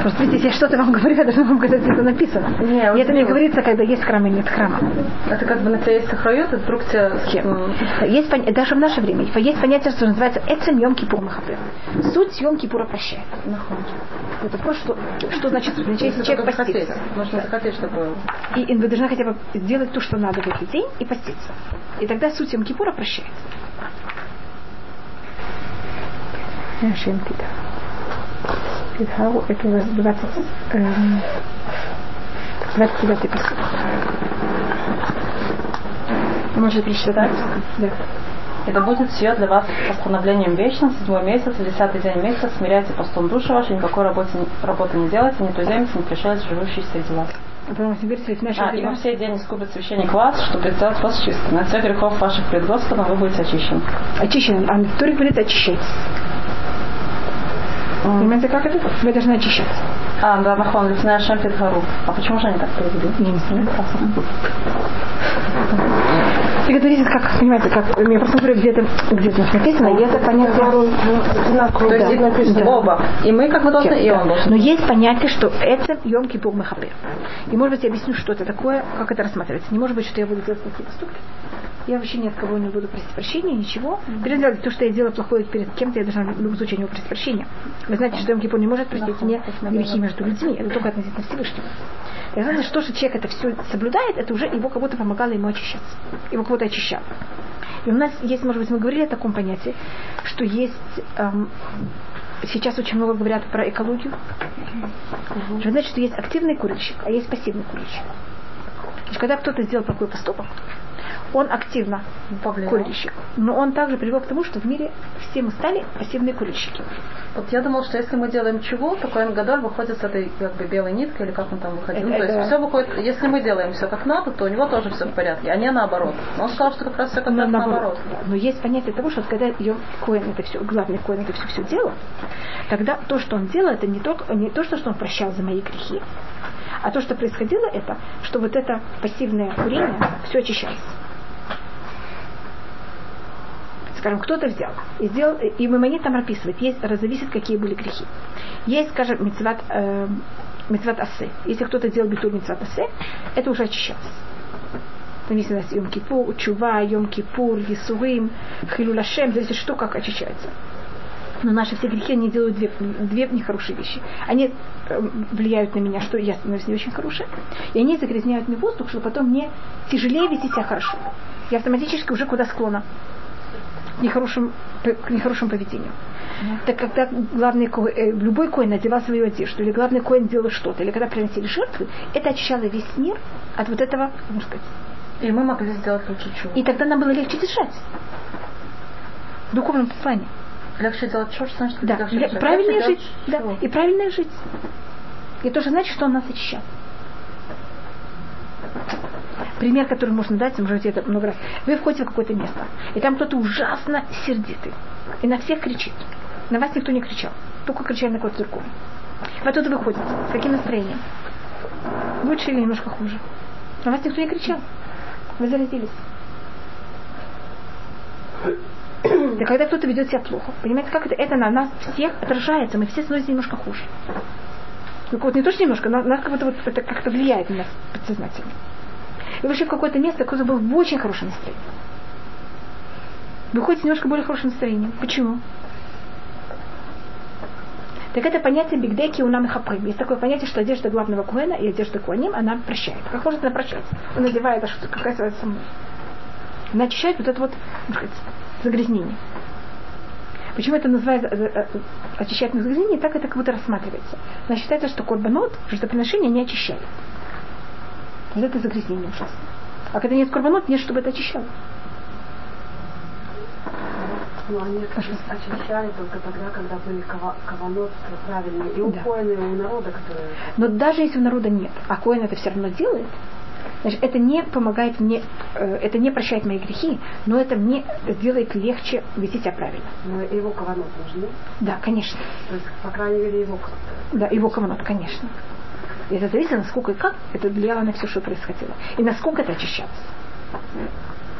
Просто видите, я что-то вам говорю, я должна вам сказать, это написано. Не, и это не говорится, когда есть храм и нет храма. Это как бы на тебя есть сохрают, и вдруг тебе... м, Есть, пон- даже в наше время есть понятие, что называется Эцем Йом Кипур Махапер. Суть Йом Кипура прощает. Это то, что, что значит. Значит, человек постится, Нужно захотеть, чтобы... и вы должны хотя бы сделать то, что надо в этот день, и поститься. И тогда суть Йом Кипура прощается. Шем Тита. Титхару, это у нас 20, эм, 29 посыл. Можете прочитать? Да. Это будет все для вас постановлением вечным, седьмой месяц, десятый день месяца, смиряйте постом души ваши, никакой работы, работы не делайте, ни туземец, ни пришелец, живущий среди вас. Что говорится, ведь наши А, и во все день искупит священник вас, чтобы сделать вас чистым. От всех грехов ваших пред Господом вы будете очищены. очищен. А в Торе говорит очищайтесь. Понимаете, как это? Вы должны очищаться. А, да, нахон, лифная шем гару. А почему же они так перевели? Я не знаю. Это видите, как, понимаете, как, я просто говорю, где-то, где-то написано, и это понятие... То есть и написано оба. И мы как бы должны, и он должен. Но есть понятие, что это Йом Кипур Махапер. И может быть я объясню, что это такое, как это рассматривается. Не может быть, что я буду делать плохие поступки. Я вообще ни от кого не буду просить прощения, ничего. Перед то, что я делаю плохое перед кем-то, я должна в любом случае у него просить прощения. Вы знаете, что Йом Кипур не может простить мне грехи между людьми. Это только относительно Всевышнего. И главное, что, что человек это все соблюдает, это уже его кого-то помогало ему очищаться. Его кого-то очищал. И у нас есть, может быть, мы говорили о таком понятии, что есть эм, сейчас очень много говорят про экологию. Вы знаете, что есть активный курильщик, а есть пассивный курильщик. Значит, когда кто-то сделал плохой поступок, он активно Повлиял. курильщик. Но он также привел к тому, что в мире все мы стали пассивные курильщики. Вот я думала, что если мы делаем чего, то Коэн Гадоль выходит с этой как бы белой ниткой, или как он там выходил. Это- то есть все выходит, если мы делаем все как надо, то у него тоже все в порядке, а не наоборот. Но он сказал, что как раз все как раз наоборот. да. Но есть понятие того, что когда ее Коэн это все, главный Коэн это все все делал, тогда то, что он делал, это не только не то, что, что он прощал за мои грехи, а то, что происходило, это, что вот это пассивное курение все очищалось. Скажем, кто-то взял и сделал, и Маймонид там описывает, есть, зависит, какие были грехи. Есть, скажем, мецват, э, мецват асе. Если кто-то делал битуль мецват асе, это уже очищалось. Там есть у нас Йом Кипур, Чува, Йом Кипур, Есурим, Хилулашем, зависит, что как очищается. Но наши все грехи, они делают две, две нехорошие вещи. Они э, влияют на меня, что я становлюсь не очень хорошей, и они загрязняют мне воздух, чтобы потом мне тяжелее вести себя хорошо. Я автоматически уже куда склона к нехорошим, к нехорошему поведению. Так когда главный ко- э, любой коин надевал свою одежду, или главный коин делал что-то, или когда приносили жертвы, это очищало весь мир от вот этого, можно сказать. И мы могли сделать лучше чего. И тогда нам было легче держать. В духовном плане. Легче делать чего, что значит Да, легче ле- правильная Легче жить. Да, чего? и правильная жить. И тоже значит, что он нас очищал. Пример, который можно дать, быть, это много раз. Вы входите в какое-то место, и там кто-то ужасно сердитый, и на всех кричит. На вас никто не кричал, только кричали на кого-то другого. Вы оттуда выходите. С каким настроением? Лучше или немножко хуже? На вас никто не кричал. Вы заразились. Да когда кто-то ведет себя плохо, понимаете, как это? Это на нас всех отражается, мы все становимся немножко хуже. Ну, вот не то, что немножко, но нас как-то вот это как-то влияет на нас подсознательно. Вы вышли в какое-то место, кто-то был в очень хорошем настроении. Вы ходите немножко более хорошим настроением. Почему? Так это понятие бигдеки у нам хаприм. Есть такое понятие, что одежда главного куэна и одежда куаним, она прощает. Как может она прощать? Он надевает, а что какая связь со мной? Она очищает вот это вот, сказать, загрязнение. Почему это называется э, э, очищать на загрязнение, так это как будто рассматривается. Значит, считается, что корбанот, жертвоприношения не очищают. Вот это загрязнение ужасно. А когда нет корбанот, нет, чтобы это очищало. Ну, они очищали только тогда, когда были каванот правильные. И у да. коина, и у народа, которые... Но даже если у народа нет, а коин это все равно делает, Значит, это не помогает мне, э, это не прощает мои грехи, но это мне сделает легче вести себя правильно. Но его каванот нужны? Да, конечно. То есть, по крайней мере, его Да, его каванот, конечно. И это зависит, насколько и как это влияло на все, что происходило. И насколько это очищалось.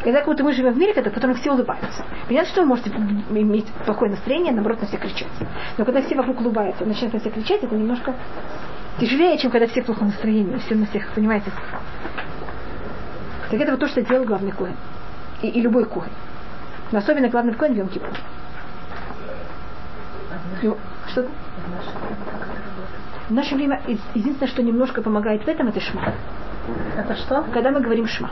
И так вот мы живем в мире, когда потом все улыбаются. Понятно, что вы можете иметь плохое настроение, наоборот, на всех кричать. Но когда все вокруг улыбаются, начинают на всех кричать, это немножко тяжелее, чем когда все в плохом настроении, все на всех, понимаете? Так это вот то, что делал главный коин. И, и любой коин. Но особенно главный коин в Йом-Кипур. Ну, что В наше время единственное, что немножко помогает в этом, это шма. Это что? Когда мы говорим шма.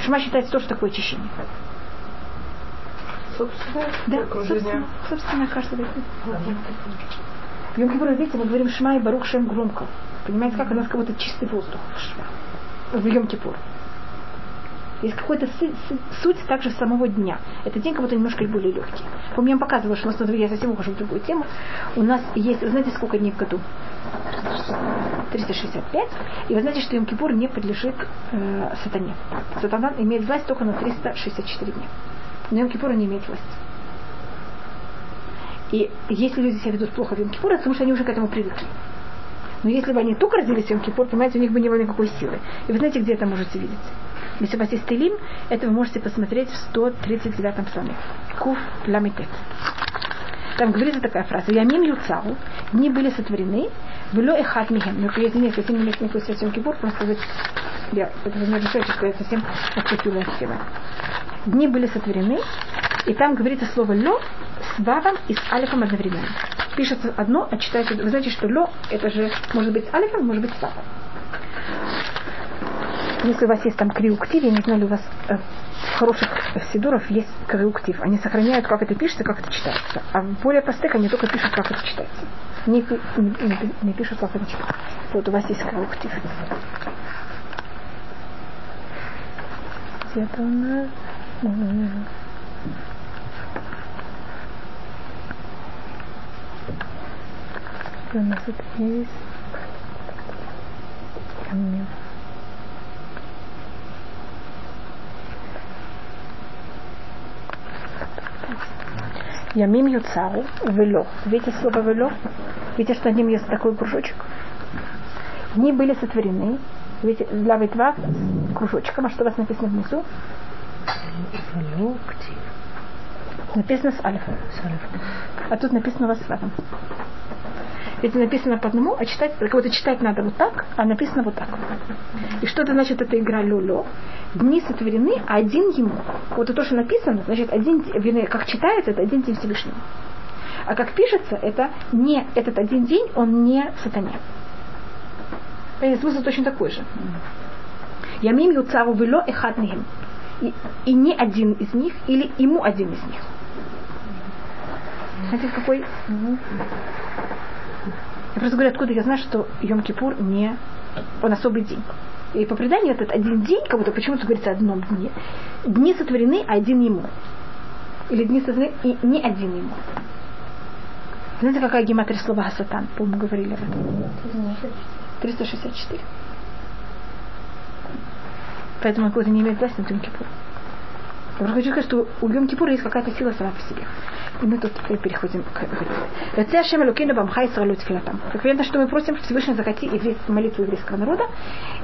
Шма считается тоже такое очищение. Собственно, да, собственно, собственно, каждый В Йом Кипур, видите, мы говорим Шма и Барух Шем громко. Понимаете, как у нас как будто чистый воздух в Шма в Йом Кипур. Есть какой-то суть также самого дня. Этот день как будто немножко более легкий. Помню, я вам что у нас на я совсем ухожу в другую тему. У нас есть, вы знаете, сколько дней в году? 365. И вы знаете, что Йом Кипур не подлежит э, сатане. Сатана имеет власть только на 364 дня. Но Йом Кипур не имеет власти. И если люди себя ведут плохо в Йом это потому что они уже к этому привыкли. Но если бы они только родились в Йом понимаете, у них бы не было никакой силы. И вы знаете, где это можете видеть? Если у вас есть Телим, это вы можете посмотреть в 139-м псалме. Куф ламитет. Там говорится такая фраза. Ямим юцау, дни были сотворены, было эхат михем. Но я извиняюсь, совсем не имеет никакой связи Кипур, просто я, это не разрешаю, что я совсем отступила от. Дни были сотворены, и там говорится слово лё с вавом и с алифом одновременно пишется одно, а читается... Вы знаете, что ло, это же может быть с алифом, может быть с сафом. Если у вас есть там криуктив, я не знаю, у вас э, в хороших сидуров есть криуктив. Они сохраняют, как это пишется, как это читается. А в более простых они только пишут, как это читается. Не, не, не, пишут, как это читается. Вот у вас есть криуктив. Где-то у нас... у нас тут есть. Ямим юцау, вело. Видите слово вело? Видите, что ним есть такой кружочек? Дни были сотворены. Видите, для витва кружочком. А что у вас написано внизу? Написано с альфа. А тут написано у вас с ватом. Ведь написано по одному, а читать, будто читать надо вот так, а написано вот так. И что это значит, эта игра лё-лё? Дни сотворены, а один ему. Вот это то, что написано, значит, один, как читается, это один день Всевышнего. А как пишется, это не этот один день, он не сатане. Понимаете, смысл точно такой же. Ямим юцаву вело эхат и, и не один из них, или ему один из них. Знаете, какой? Я просто говорю, откуда я знаю, что Йом-Кипур не он особый день. И по преданию этот один день, как будто почему-то говорится о одном дне. Дни сотворены, а один ему. Или дни сотворены, и не один ему. Знаете, какая гематрия слова Сатан? По-моему, говорили об этом. 364. Поэтому какой-то не имеет власти над Йом-Кипуром. Я просто хочу сказать, что у Йом-Кипура есть какая-то сила сама по себе. И мы тут переходим к Рецея Шем Элукину Бамха Исраэлю Тфилатам. Как видно, что мы просим Всевышний захоти молитву еврейского народа,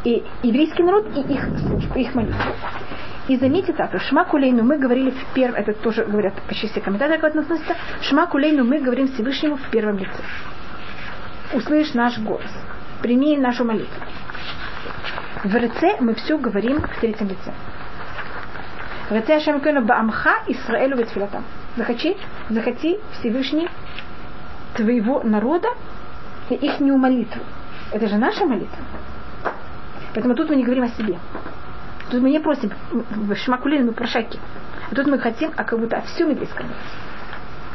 и еврейский народ, и их их молитву. И заметьте так, Шма Кулейну мы говорили в первом, это тоже говорят почти все комментаторы, как относится, Шма Кулейну мы говорим Всевышнему в первом лице. Услышь наш голос, прими нашу молитву. В Реце мы все говорим в третьем лице. Рецея Шем Баамха Исраэлю Ветфилатам захочи, захоти Всевышний твоего народа и их молитву. Это же наша молитва. Поэтому тут мы не говорим о себе. Тут мы не просим в Шмакулине, мы про шаки. А тут мы хотим, а как будто о всем еврейском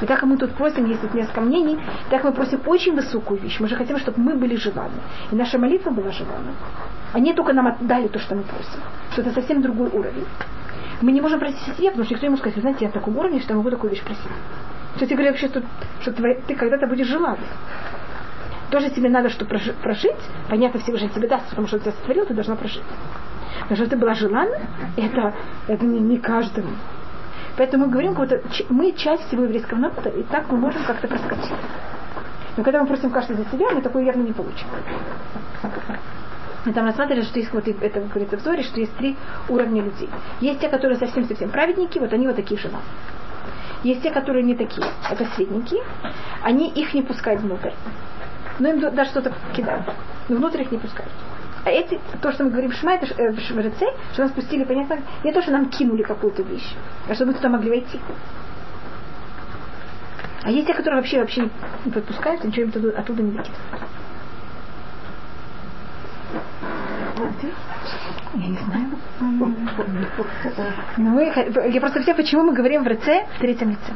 И так мы тут просим, есть тут несколько мнений, так мы просим очень высокую вещь. Мы же хотим, чтобы мы были желанны. И наша молитва была желанна. Они только нам отдали то, что мы просим. Что это совсем другой уровень. Мы не можем просить о себе, потому что никто не может сказать, знаете, я в таком уровне, что я могу такую вещь просить. Что тебе говорят вообще, что, что твоя, ты когда-то будешь желанным. Тоже тебе надо, чтобы прожить, понятно, Всевышний тебе даст, потому что ты сотворил, ты должна прожить. Но что ты была желанна, это, это не, не каждому. Поэтому мы говорим, вот, мы часть всего еврейского народа, и так мы можем как-то проскочить. Но когда мы просим каждый за себя, мы такое явно не получим. Мы там рассматривали, что есть вот это говорится в Зоре, что есть три уровня людей. Есть те, которые совсем-совсем праведники, вот они вот такие же нас. Есть те, которые не такие, это средненькие. Они их не пускают внутрь. Но им даже что-то кидают. Но внутрь их не пускают. А эти, то, что мы говорим в Шма, это э, в Швареце, что нас пустили, понятно, не то, что нам кинули какую-то вещь, а чтобы мы туда могли войти. А есть те, которые вообще вообще не подпускают, ничего им оттуда, оттуда не выкидывают. Я не знаю. Ну, я просто все, почему мы говорим в РЦ в третьем лице.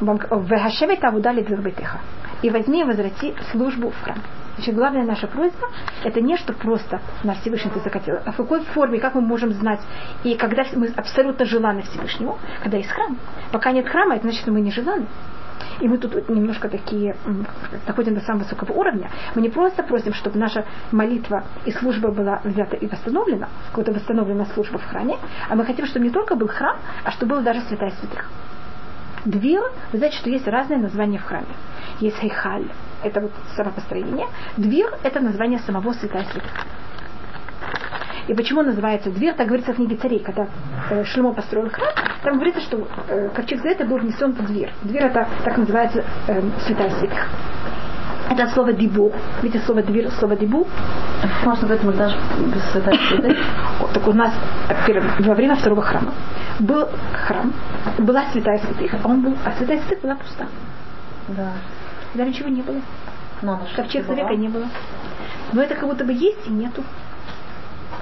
Вехашевет авудали двербетеха. И возьми и возврати службу в храм. Значит, главная наша просьба – это не что просто нас Всевышний ты захотел, а в какой форме, как мы можем знать. И когда мы абсолютно желаны Всевышнему, когда есть храм. Пока нет храма, это значит, что мы не желаны. И мы тут немножко такие доходим до самого высокого уровня. Мы не просто просим, чтобы наша молитва и служба была взята и восстановлена, какая-то восстановлена служба в храме, а мы хотим, чтобы не только был храм, а чтобы был даже святая святых. Двир, вы знаете, что есть разные названия в храме. Есть хейхаль, это вот самопостроение. Двир – это название самого святая святых. И почему называется дверь? Так говорится в книге царей, когда э, Шлемо построил храм, там говорится, что э, ковчег Завета был внесен в дверь. Дверь это так называется э, святая святых. Это слово дибу. Видите слово дверь, слово дибу? Можно быть даже без святых. Так у нас во время второго храма был храм, была святая святых, а он был, а святая святых была пуста. Да. Да ничего не было. Но Ковчег Завета не было. Но это как будто бы есть и нету.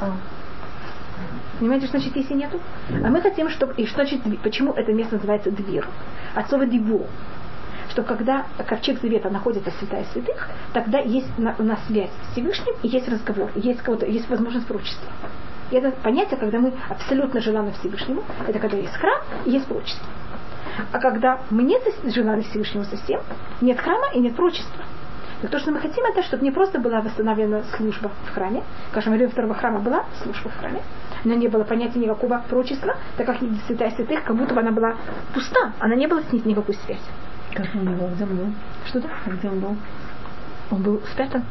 А. Понимаете, что значит, если нету? А мы хотим, чтобы... И что значит, почему это место называется дверь? От слова дибу. Что когда ковчег завета находится святая святых, тогда есть у нас связь с Всевышним и есть разговор, есть, кого-то, есть возможность пророчества. И это понятие, когда мы абсолютно желаны Всевышнему, это когда есть храм и есть пророчество. А когда мы не желаны Всевышнему совсем, нет храма и нет пророчества. Но то, что мы хотим, это чтобы не просто была восстановлена служба в храме, как во время второго храма была служба в храме, но не было понятия никакого пророчества, так как святая святых, как будто бы она была пуста, она не была с ней никакой связи. Как он был? Где он был? Что да? Где он был? Он был спрятан.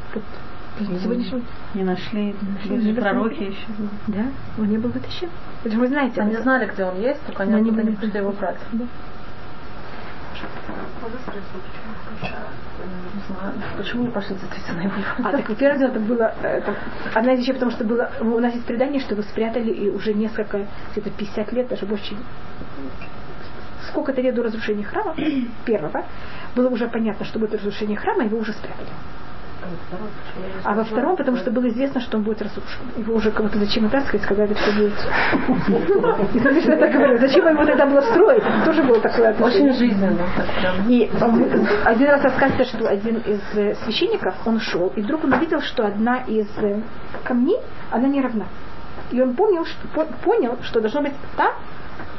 Сегодняшний не нашли, не нашли пророки еще. Да, он не был вытащен. Это вы знаете. Они знали, где он есть, только они не, не пришли его брать. Да. Почему не пошли действительно его? А так во-первых, это было это, одна из вещей, потому что было у нас есть предание, что вы спрятали и уже несколько, где-то 50 лет, даже больше сколько-то лет до разрушения храма, первого, было уже понятно, что будет разрушение храма, его уже спрятали. А во втором, потому что было известно, что он будет разрушен. Его уже кому-то зачем это сказать, сказали, что будет. И я так говорю, зачем ему тогда было строить? Тоже было такое отношение. Очень жизненно. И один раз рассказывается, что один из э, священников, он шел, и вдруг он увидел, что одна из э, камней, она не равна. И он понял, что, понял, что должно быть там,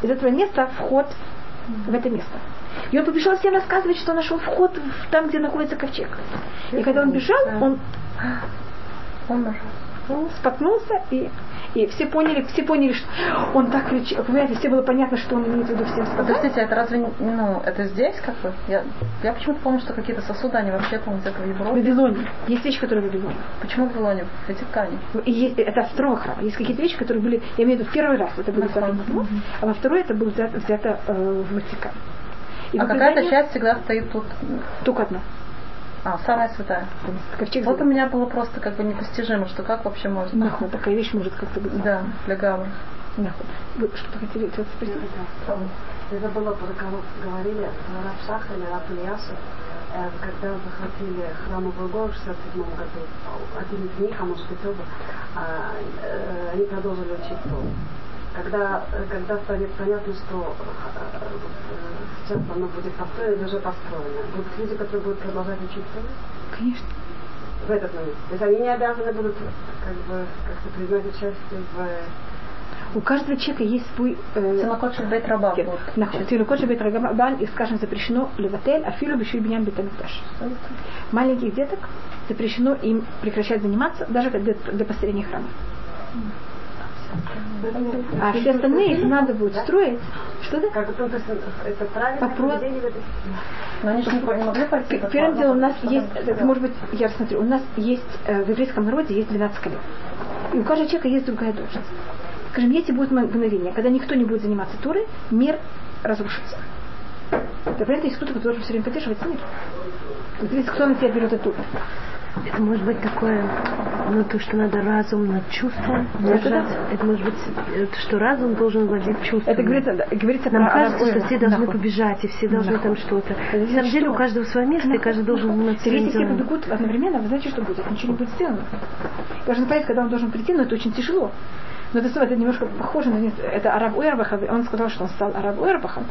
из этого места вход в это место. И он побежал всем рассказывать, что нашел вход в, там, где находится ковчег. И когда он бежал, он, он, он споткнулся и и все поняли, все поняли, что он так кричал. Понимаете, все было понятно, что он имеет в виду всем сказать. Подождите, это разве, ну, это здесь как бы? Я, я почему-то помню, что какие-то сосуды, они вообще там где-то в Европе. В Вавилоне. Есть вещи, которые в Вавилоне. Почему в Вавилоне? В Ватикане. И есть, это второго храма. Есть какие-то вещи, которые были, я имею в виду, в первый раз это было взято а во второй это было взято, взято э, в Ватикан. И а какая-то часть всегда стоит тут? Только одна. А, самая святая. Ковчег вот у меня было просто как бы непостижимо, что как вообще можно. Нахуй, такая вещь может как-то быть. Да, для гаммы. Нахуй. Вы что-то хотели это спросить? Я забыла, про кого говорили, про Раб Шаха или Раб Ильясов, когда захватили храм Богов в 67 году, один из них, а может быть оба, они продолжили учить Тору. Когда, когда станет понятно, что э, сейчас оно будет построено или уже построено, будут люди, которые будут продолжать учиться? Конечно. В этот момент. То есть они не обязаны будут как бы как-то принимать участие в у каждого человека есть свой... Раба, и, скажем, запрещено леватель, афилу бешиль бинyan бетамиташ. Маленьких деток запрещено им прекращать заниматься, даже для, для построения храма. А все остальные, если надо будет строить, что да? Как, есть это правильно? Вопрос. Но они же не, могли пойти. Первым делом у нас есть, это может быть, я рассмотрю, у нас есть в еврейском народе есть 12 колен. И у каждого человека есть другая должность. Скажем, если будет мгновение, когда никто не будет заниматься турой, мир разрушится. Так это есть кто-то, кто должен все время поддерживать мир. Вот кто на себя берет эту это может быть такое, ну, то, что надо разум над чувством держать. Это может быть, это, что разум должен владеть чувством. Это говорится, говорится Нам кажется, что все должны побежать, и все должны там что-то. На самом деле у каждого свое место, и каждый должен заниматься своим Если все побегут одновременно, вы знаете, что будет? Ничего не будет сделано. Должен понять, когда он должен прийти, но это очень тяжело. Но это, это немножко похоже на это Араб Уэрбах. Он сказал, что он стал Араб Уэрбахом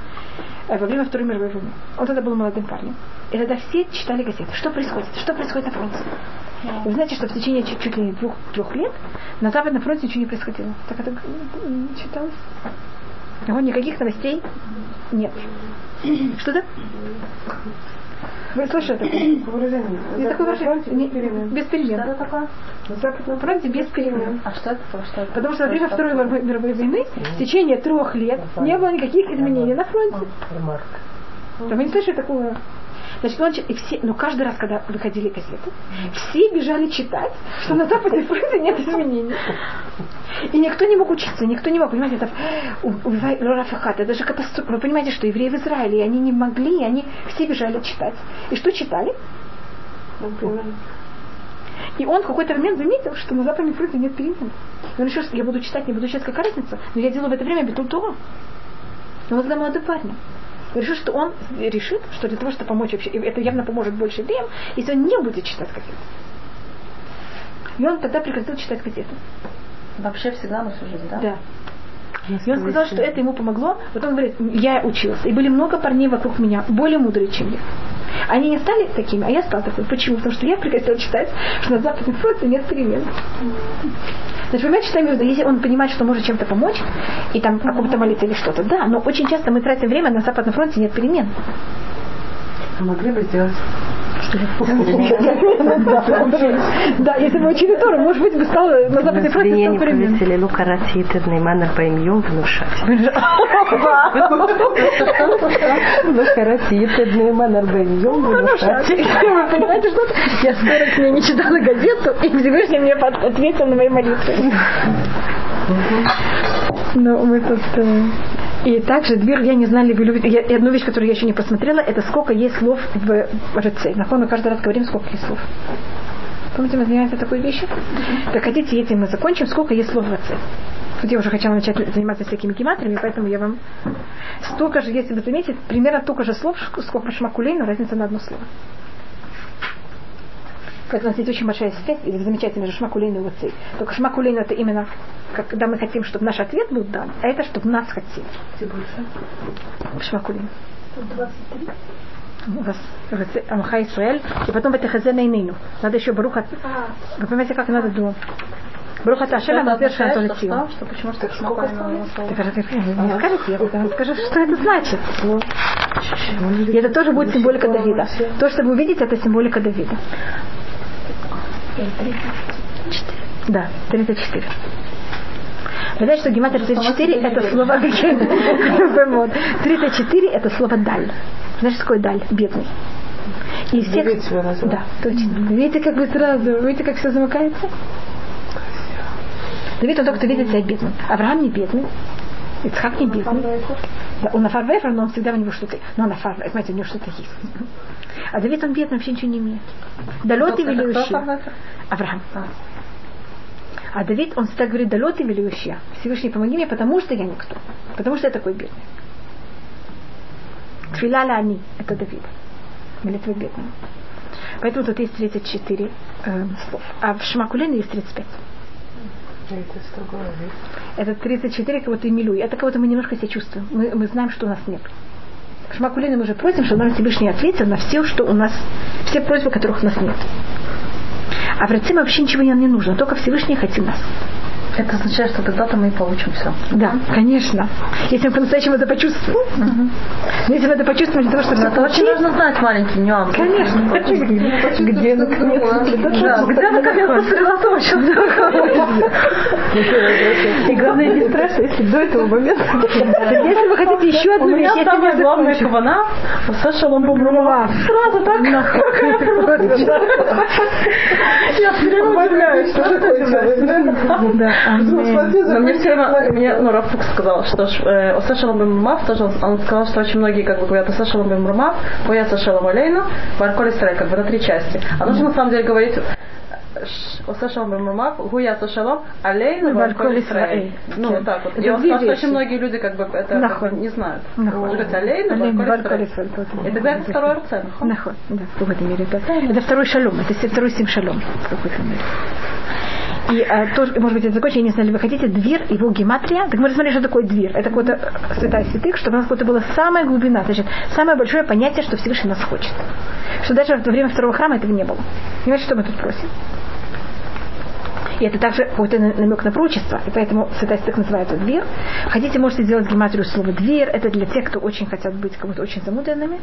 во время Второй мировой войны. Он тогда был молодым парнем. И тогда все читали газеты. Что происходит? Что происходит на фронте? И вы знаете, что в течение чуть, чуть ли не двух-трех лет на Западном фронте ничего не происходило. Так это читалось? Вот никаких новостей нет. Что-то? Вы слышали такое выражение? Есть такое выражение? Без перемен. Что это такое? На Западном фронте без перемен. А что это? Что это? Потому что во время Второй мировой войны в течение трех лет не было никаких изменений на фронте. Вы не слышали такого? Значит, он, и все, но каждый раз, когда выходили газеты, все бежали читать, что на Западной фронте нет изменений. И никто не мог учиться, никто не мог, понимаете, это убивает Рафахат, это же катастрофа. Вы понимаете, что евреи в Израиле, они не могли, они все бежали читать. И что читали? И он в какой-то момент заметил, что на Западной фронте нет перемен. Он решил, что я буду читать, не буду читать, какая разница. Но я делаю в это время бетул Тура. Он тогда молодой парень решил, что он решит, что для того, чтобы помочь вообще, это явно поможет больше евреям, если он не будет читать газеты. И он тогда прекратил читать газеты. Вообще всегда на всю жизнь, да? Да. И он сказал, что это ему помогло. Вот он говорит, я учился. И были много парней вокруг меня, более мудрые, чем я. Они не стали такими, а я стал такой. Почему? Потому что я прекратил читать, что на Западном фронте нет перемен. Значит, понимаете, что виду? Если он понимает, что может чем-то помочь, и там о ком-то молиться или что-то, да, но очень часто мы тратим время, на Западном фронте нет перемен. Могли бы сделать да, если бы учили Тору, может быть, бы стал на Западе Франции, что времен. Если Лука ну, манер Неймана Паймьем внушать. Ну, Лука Расит, Неймана Паймьем ну, внушать. Вы понимаете, что Я скоро с ней не читала газету, и Всевышний мне ответил на мои молитвы. Ну, мы тут э, и также дверь, я не знаю, любите, я, и одну вещь, которую я еще не посмотрела, это сколько есть слов в РЦ. На мы каждый раз говорим, сколько есть слов. Помните, мы занимаемся такой вещью? Так хотите, этим мы закончим, сколько есть слов в РЦ. Тут я уже хотела начать заниматься всякими гематриями, поэтому я вам... Столько же, если вы заметите, примерно столько же слов, сколько шмакулей, но разница на одно слово. Поэтому у нас есть очень большая связь, или замечательный же шмакулейн и уцей. Только шмакулейн это именно, когда мы хотим, чтобы наш ответ был дан, а это, чтобы нас хотели. Где больше? Шмакулейн. 23 у вас Амха Исраэль, и потом это Нейнину. Надо еще Баруха. Вы понимаете, как надо думать? Бруха Ташем Амаперша Антолетию. Что, почему что сколько Так не скажите, я вам скажу, что это значит. И это тоже будет символика Давида. То, что вы увидите, это символика Давида. Да, 34. Вы знаете, что гематрия 34 это слово 34 это слово даль. Знаешь, такое даль? Бедный. И все... Да, точно. Видите, как бы сразу, видите, как все замыкается? Давид он только видит себя бедным. Авраам не бедный. Ицхак не бедный. Да, он на фарвефер, но он всегда у него что-то... Но на фарвефер, знаете, у него что-то есть. А Давид, он бедный, вообще ничего не имеет. Далет и велиущий. Авраам. А. а Давид, он всегда говорит, далет и велиущий. Всевышний, помоги мне, потому что я никто. Потому что я такой бедный. Тфиляля они, это Давид. Молитва бедного. Поэтому тут есть 34 э, слов. А в Шмакулине есть 35. Это 34 кого-то милюй. Это кого-то мы немножко себя чувствуем. Мы, мы знаем, что у нас нет. Шмакулина мы же просим, чтобы нам Всевышний ответил на все, что у нас, все просьбы, которых у нас нет. А в вообще ничего нам не нужно, только Всевышний хотим нас. Это означает, что тогда-то мы и получим все. Да, конечно. Если мы по-настоящему это почувствуем. Угу. Но если мы это почувствуем для того, чтобы это очень нужно знать маленький нюанс. Конечно. Где наконец? Сосредоточился. И главное, не страшно, если до этого момента. Если вы хотите еще одну вещь, я самая главная кавана. Саша Ламбумрова. Сразу так. Я все время удивляюсь, что такое. Но мне все равно, мне, ну, Рафук сказал, что э, Оса Шалом Бемурмав тоже, он сказал, что очень многие как бы говорят Оса Шалом Бемурмав, Боя Шалом Алейну, Варколи Срай, как бы на три части. А нужно на самом деле говорить Оса Шалом Бемурмав, Гуя Оса Шалом Алейну, Варколи Срай. Ну, вот так вот. И он сказал, что очень многие люди как бы это бы, не знают. Можно говорить Алейну, Варколи Срай. И тогда это второй РЦ. Наход, да, в какой-то мере. Это второй шалом, это второй сим шалом в какой-то мере. И а, тоже, может быть, это закончится, я не знаю, ли вы хотите, дверь, его гематрия. Так мы рассмотрели, что такое дверь. Это какое-то э, святая святых, чтобы у нас какое-то было самая глубина, значит, самое большое понятие, что Всевышний нас хочет. Что даже во время второго храма этого не было. Понимаете, что мы тут просим? И это также какой-то намек на прочество. И поэтому святая святых называется дверь. Хотите, можете сделать гематрию слова дверь. Это для тех, кто очень хотят быть кому-то очень замудренными.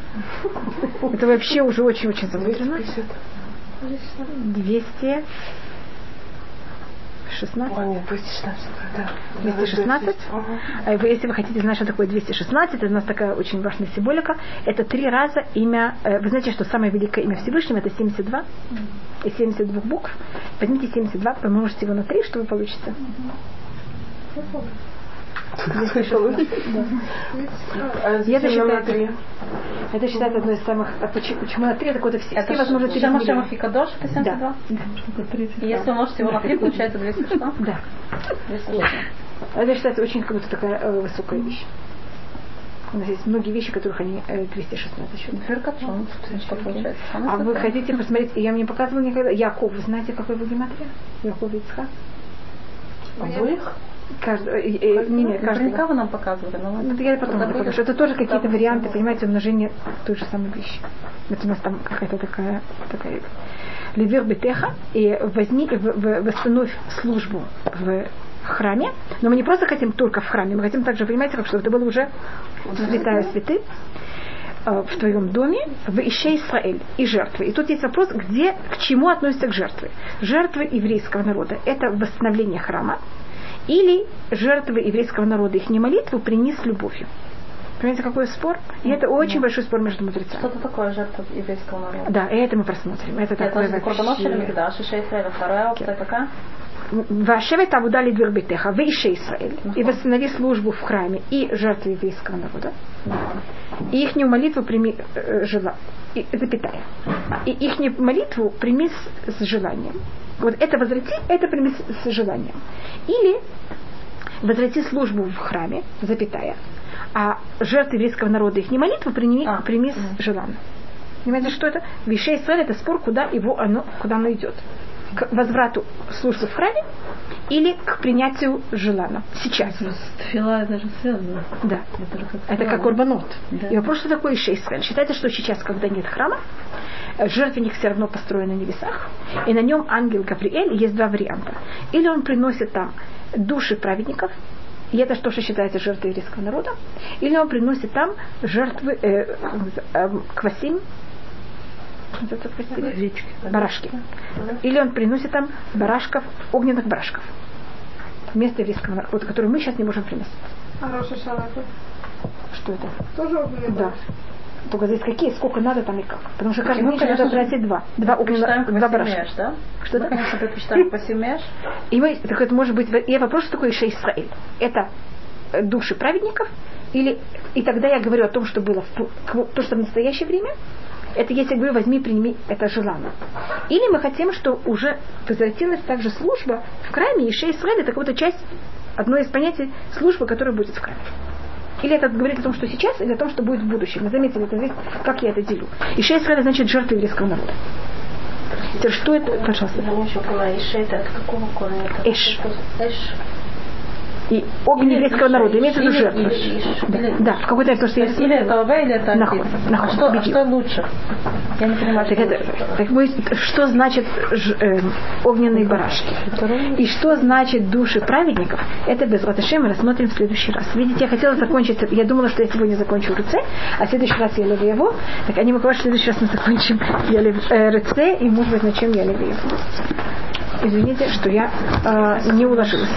Это вообще уже очень-очень замудренно. 200 216? О, нет, 216, да. 216? Угу. А если вы хотите знать, что такое 216, это у нас такая очень важная символика. Это три раза имя, э, вы знаете, что самое великое имя Всевышнего это 72 и 72 букв. Возьмите 72, помножьте его на 3, что вы получите. Угу. Я считаю, это считается одной из самых... А почему на три? Это какой-то все, все возможно Шама Шама Фикадош, это 72? Да. Если умножить его на три, получается 200 что? Да. Это считается очень как будто такая э, высокая вещь. У нас есть многие вещи, которых они э, 216 счет. А вы хотите посмотреть, я мне показывала никогда, Яков, вы знаете, какой его гематрия? Яков Ицхак? Обоих? Каждый, э, э, не, не, Наверняка вы нам показывали. Но ну, я потом покажу, что это тоже какие-то варианты, понимаете, умножения той же самой вещи. Это у нас там какая-то такая, такая Левир Бетеха, и возьми, восстановь службу в храме, но мы не просто хотим только в храме, мы хотим также, понимаете, как, чтобы это было уже святая святы э, в твоем доме, в Ище Исраэль и жертвы. И тут есть вопрос, где, к чему относятся к жертвы. Жертвы еврейского народа – это восстановление храма, или жертвы еврейского народа их не молитву принес с любовью. Понимаете, какой спор? И это очень да. большой спор между мудрецами. Что-то такое жертва еврейского народа. Да, и это мы просмотрим. Это, это такое вообще... вторая опция какая? Вашевет Абудали Двербитеха, в Ише Исраэль, и восстанови службу в храме и жертвы еврейского народа. И их молитву прими э, жила, и, запятая. И их молитву прими с, с желанием. Вот это возврати, это прими с, с желанием. Или возврати службу в храме, запятая, а жертвы еврейского народа их не молитву прими, а, прими с желанием. Понимаете, что это? Вишей Исраэль это спор, куда его оно, куда оно идет. К возврату службы в храме или к принятию желана. Сейчас. Фила это же связано. Да. Это, как это как урбанот. Да. И вопрос, что такое Ишейсвель? Считается, что сейчас, когда нет храма, жертвенник все равно построен на небесах, и на нем ангел Гавриэль, есть два варианта. Или он приносит там души праведников, и это что же считается жертвой еврейского народа, или он приносит там жертвы э, э, квасим. Барашки. Или он приносит там барашков, огненных барашков. Вместо еврейского народа, который мы сейчас не можем приносить. А Роша Шалаха? Что это? Тоже огненные Да. Только здесь какие, сколько надо там и как. Потому что каждый день надо приносить два. Два огненных, два барашка. да? Что мы, конечно, предпочитаем посимеш. И мы, так это может быть, и вопрос, что такое Ише Исраиль. Это э, души праведников, или, и тогда я говорю о том, что было в, то, что в настоящее время, это если говорю, возьми, прими, это желание. Или мы хотим, что уже возвратилась также служба в храме, и Шей Исраэль это какая-то часть, одно из понятий службы, которая будет в храме. Или это говорит о том, что сейчас, или о том, что будет в будущем. Вы заметили, это здесь, как я это делю. И Шей Исраэль значит жертва еврейского народа. Теперь что это, пожалуйста? Это от какого корня? Эш. Эш и еврейского народа, имеется в виду жертва. Да, в какой-то то, что есть... Или это или это Нахуй. Нахуй. А что, а что лучше? Я не понимаю, так что это, так мы, что значит ж, э, огненные барашки? И что значит души праведников? Это без мы рассмотрим в следующий раз. Видите, я хотела закончить, я думала, что я сегодня закончу РЦ, а в следующий раз я леве его. Так они мы в следующий раз мы закончим я лев, э, РЦ, и может быть на чем я леве его. Извините, что я э, не уложилась.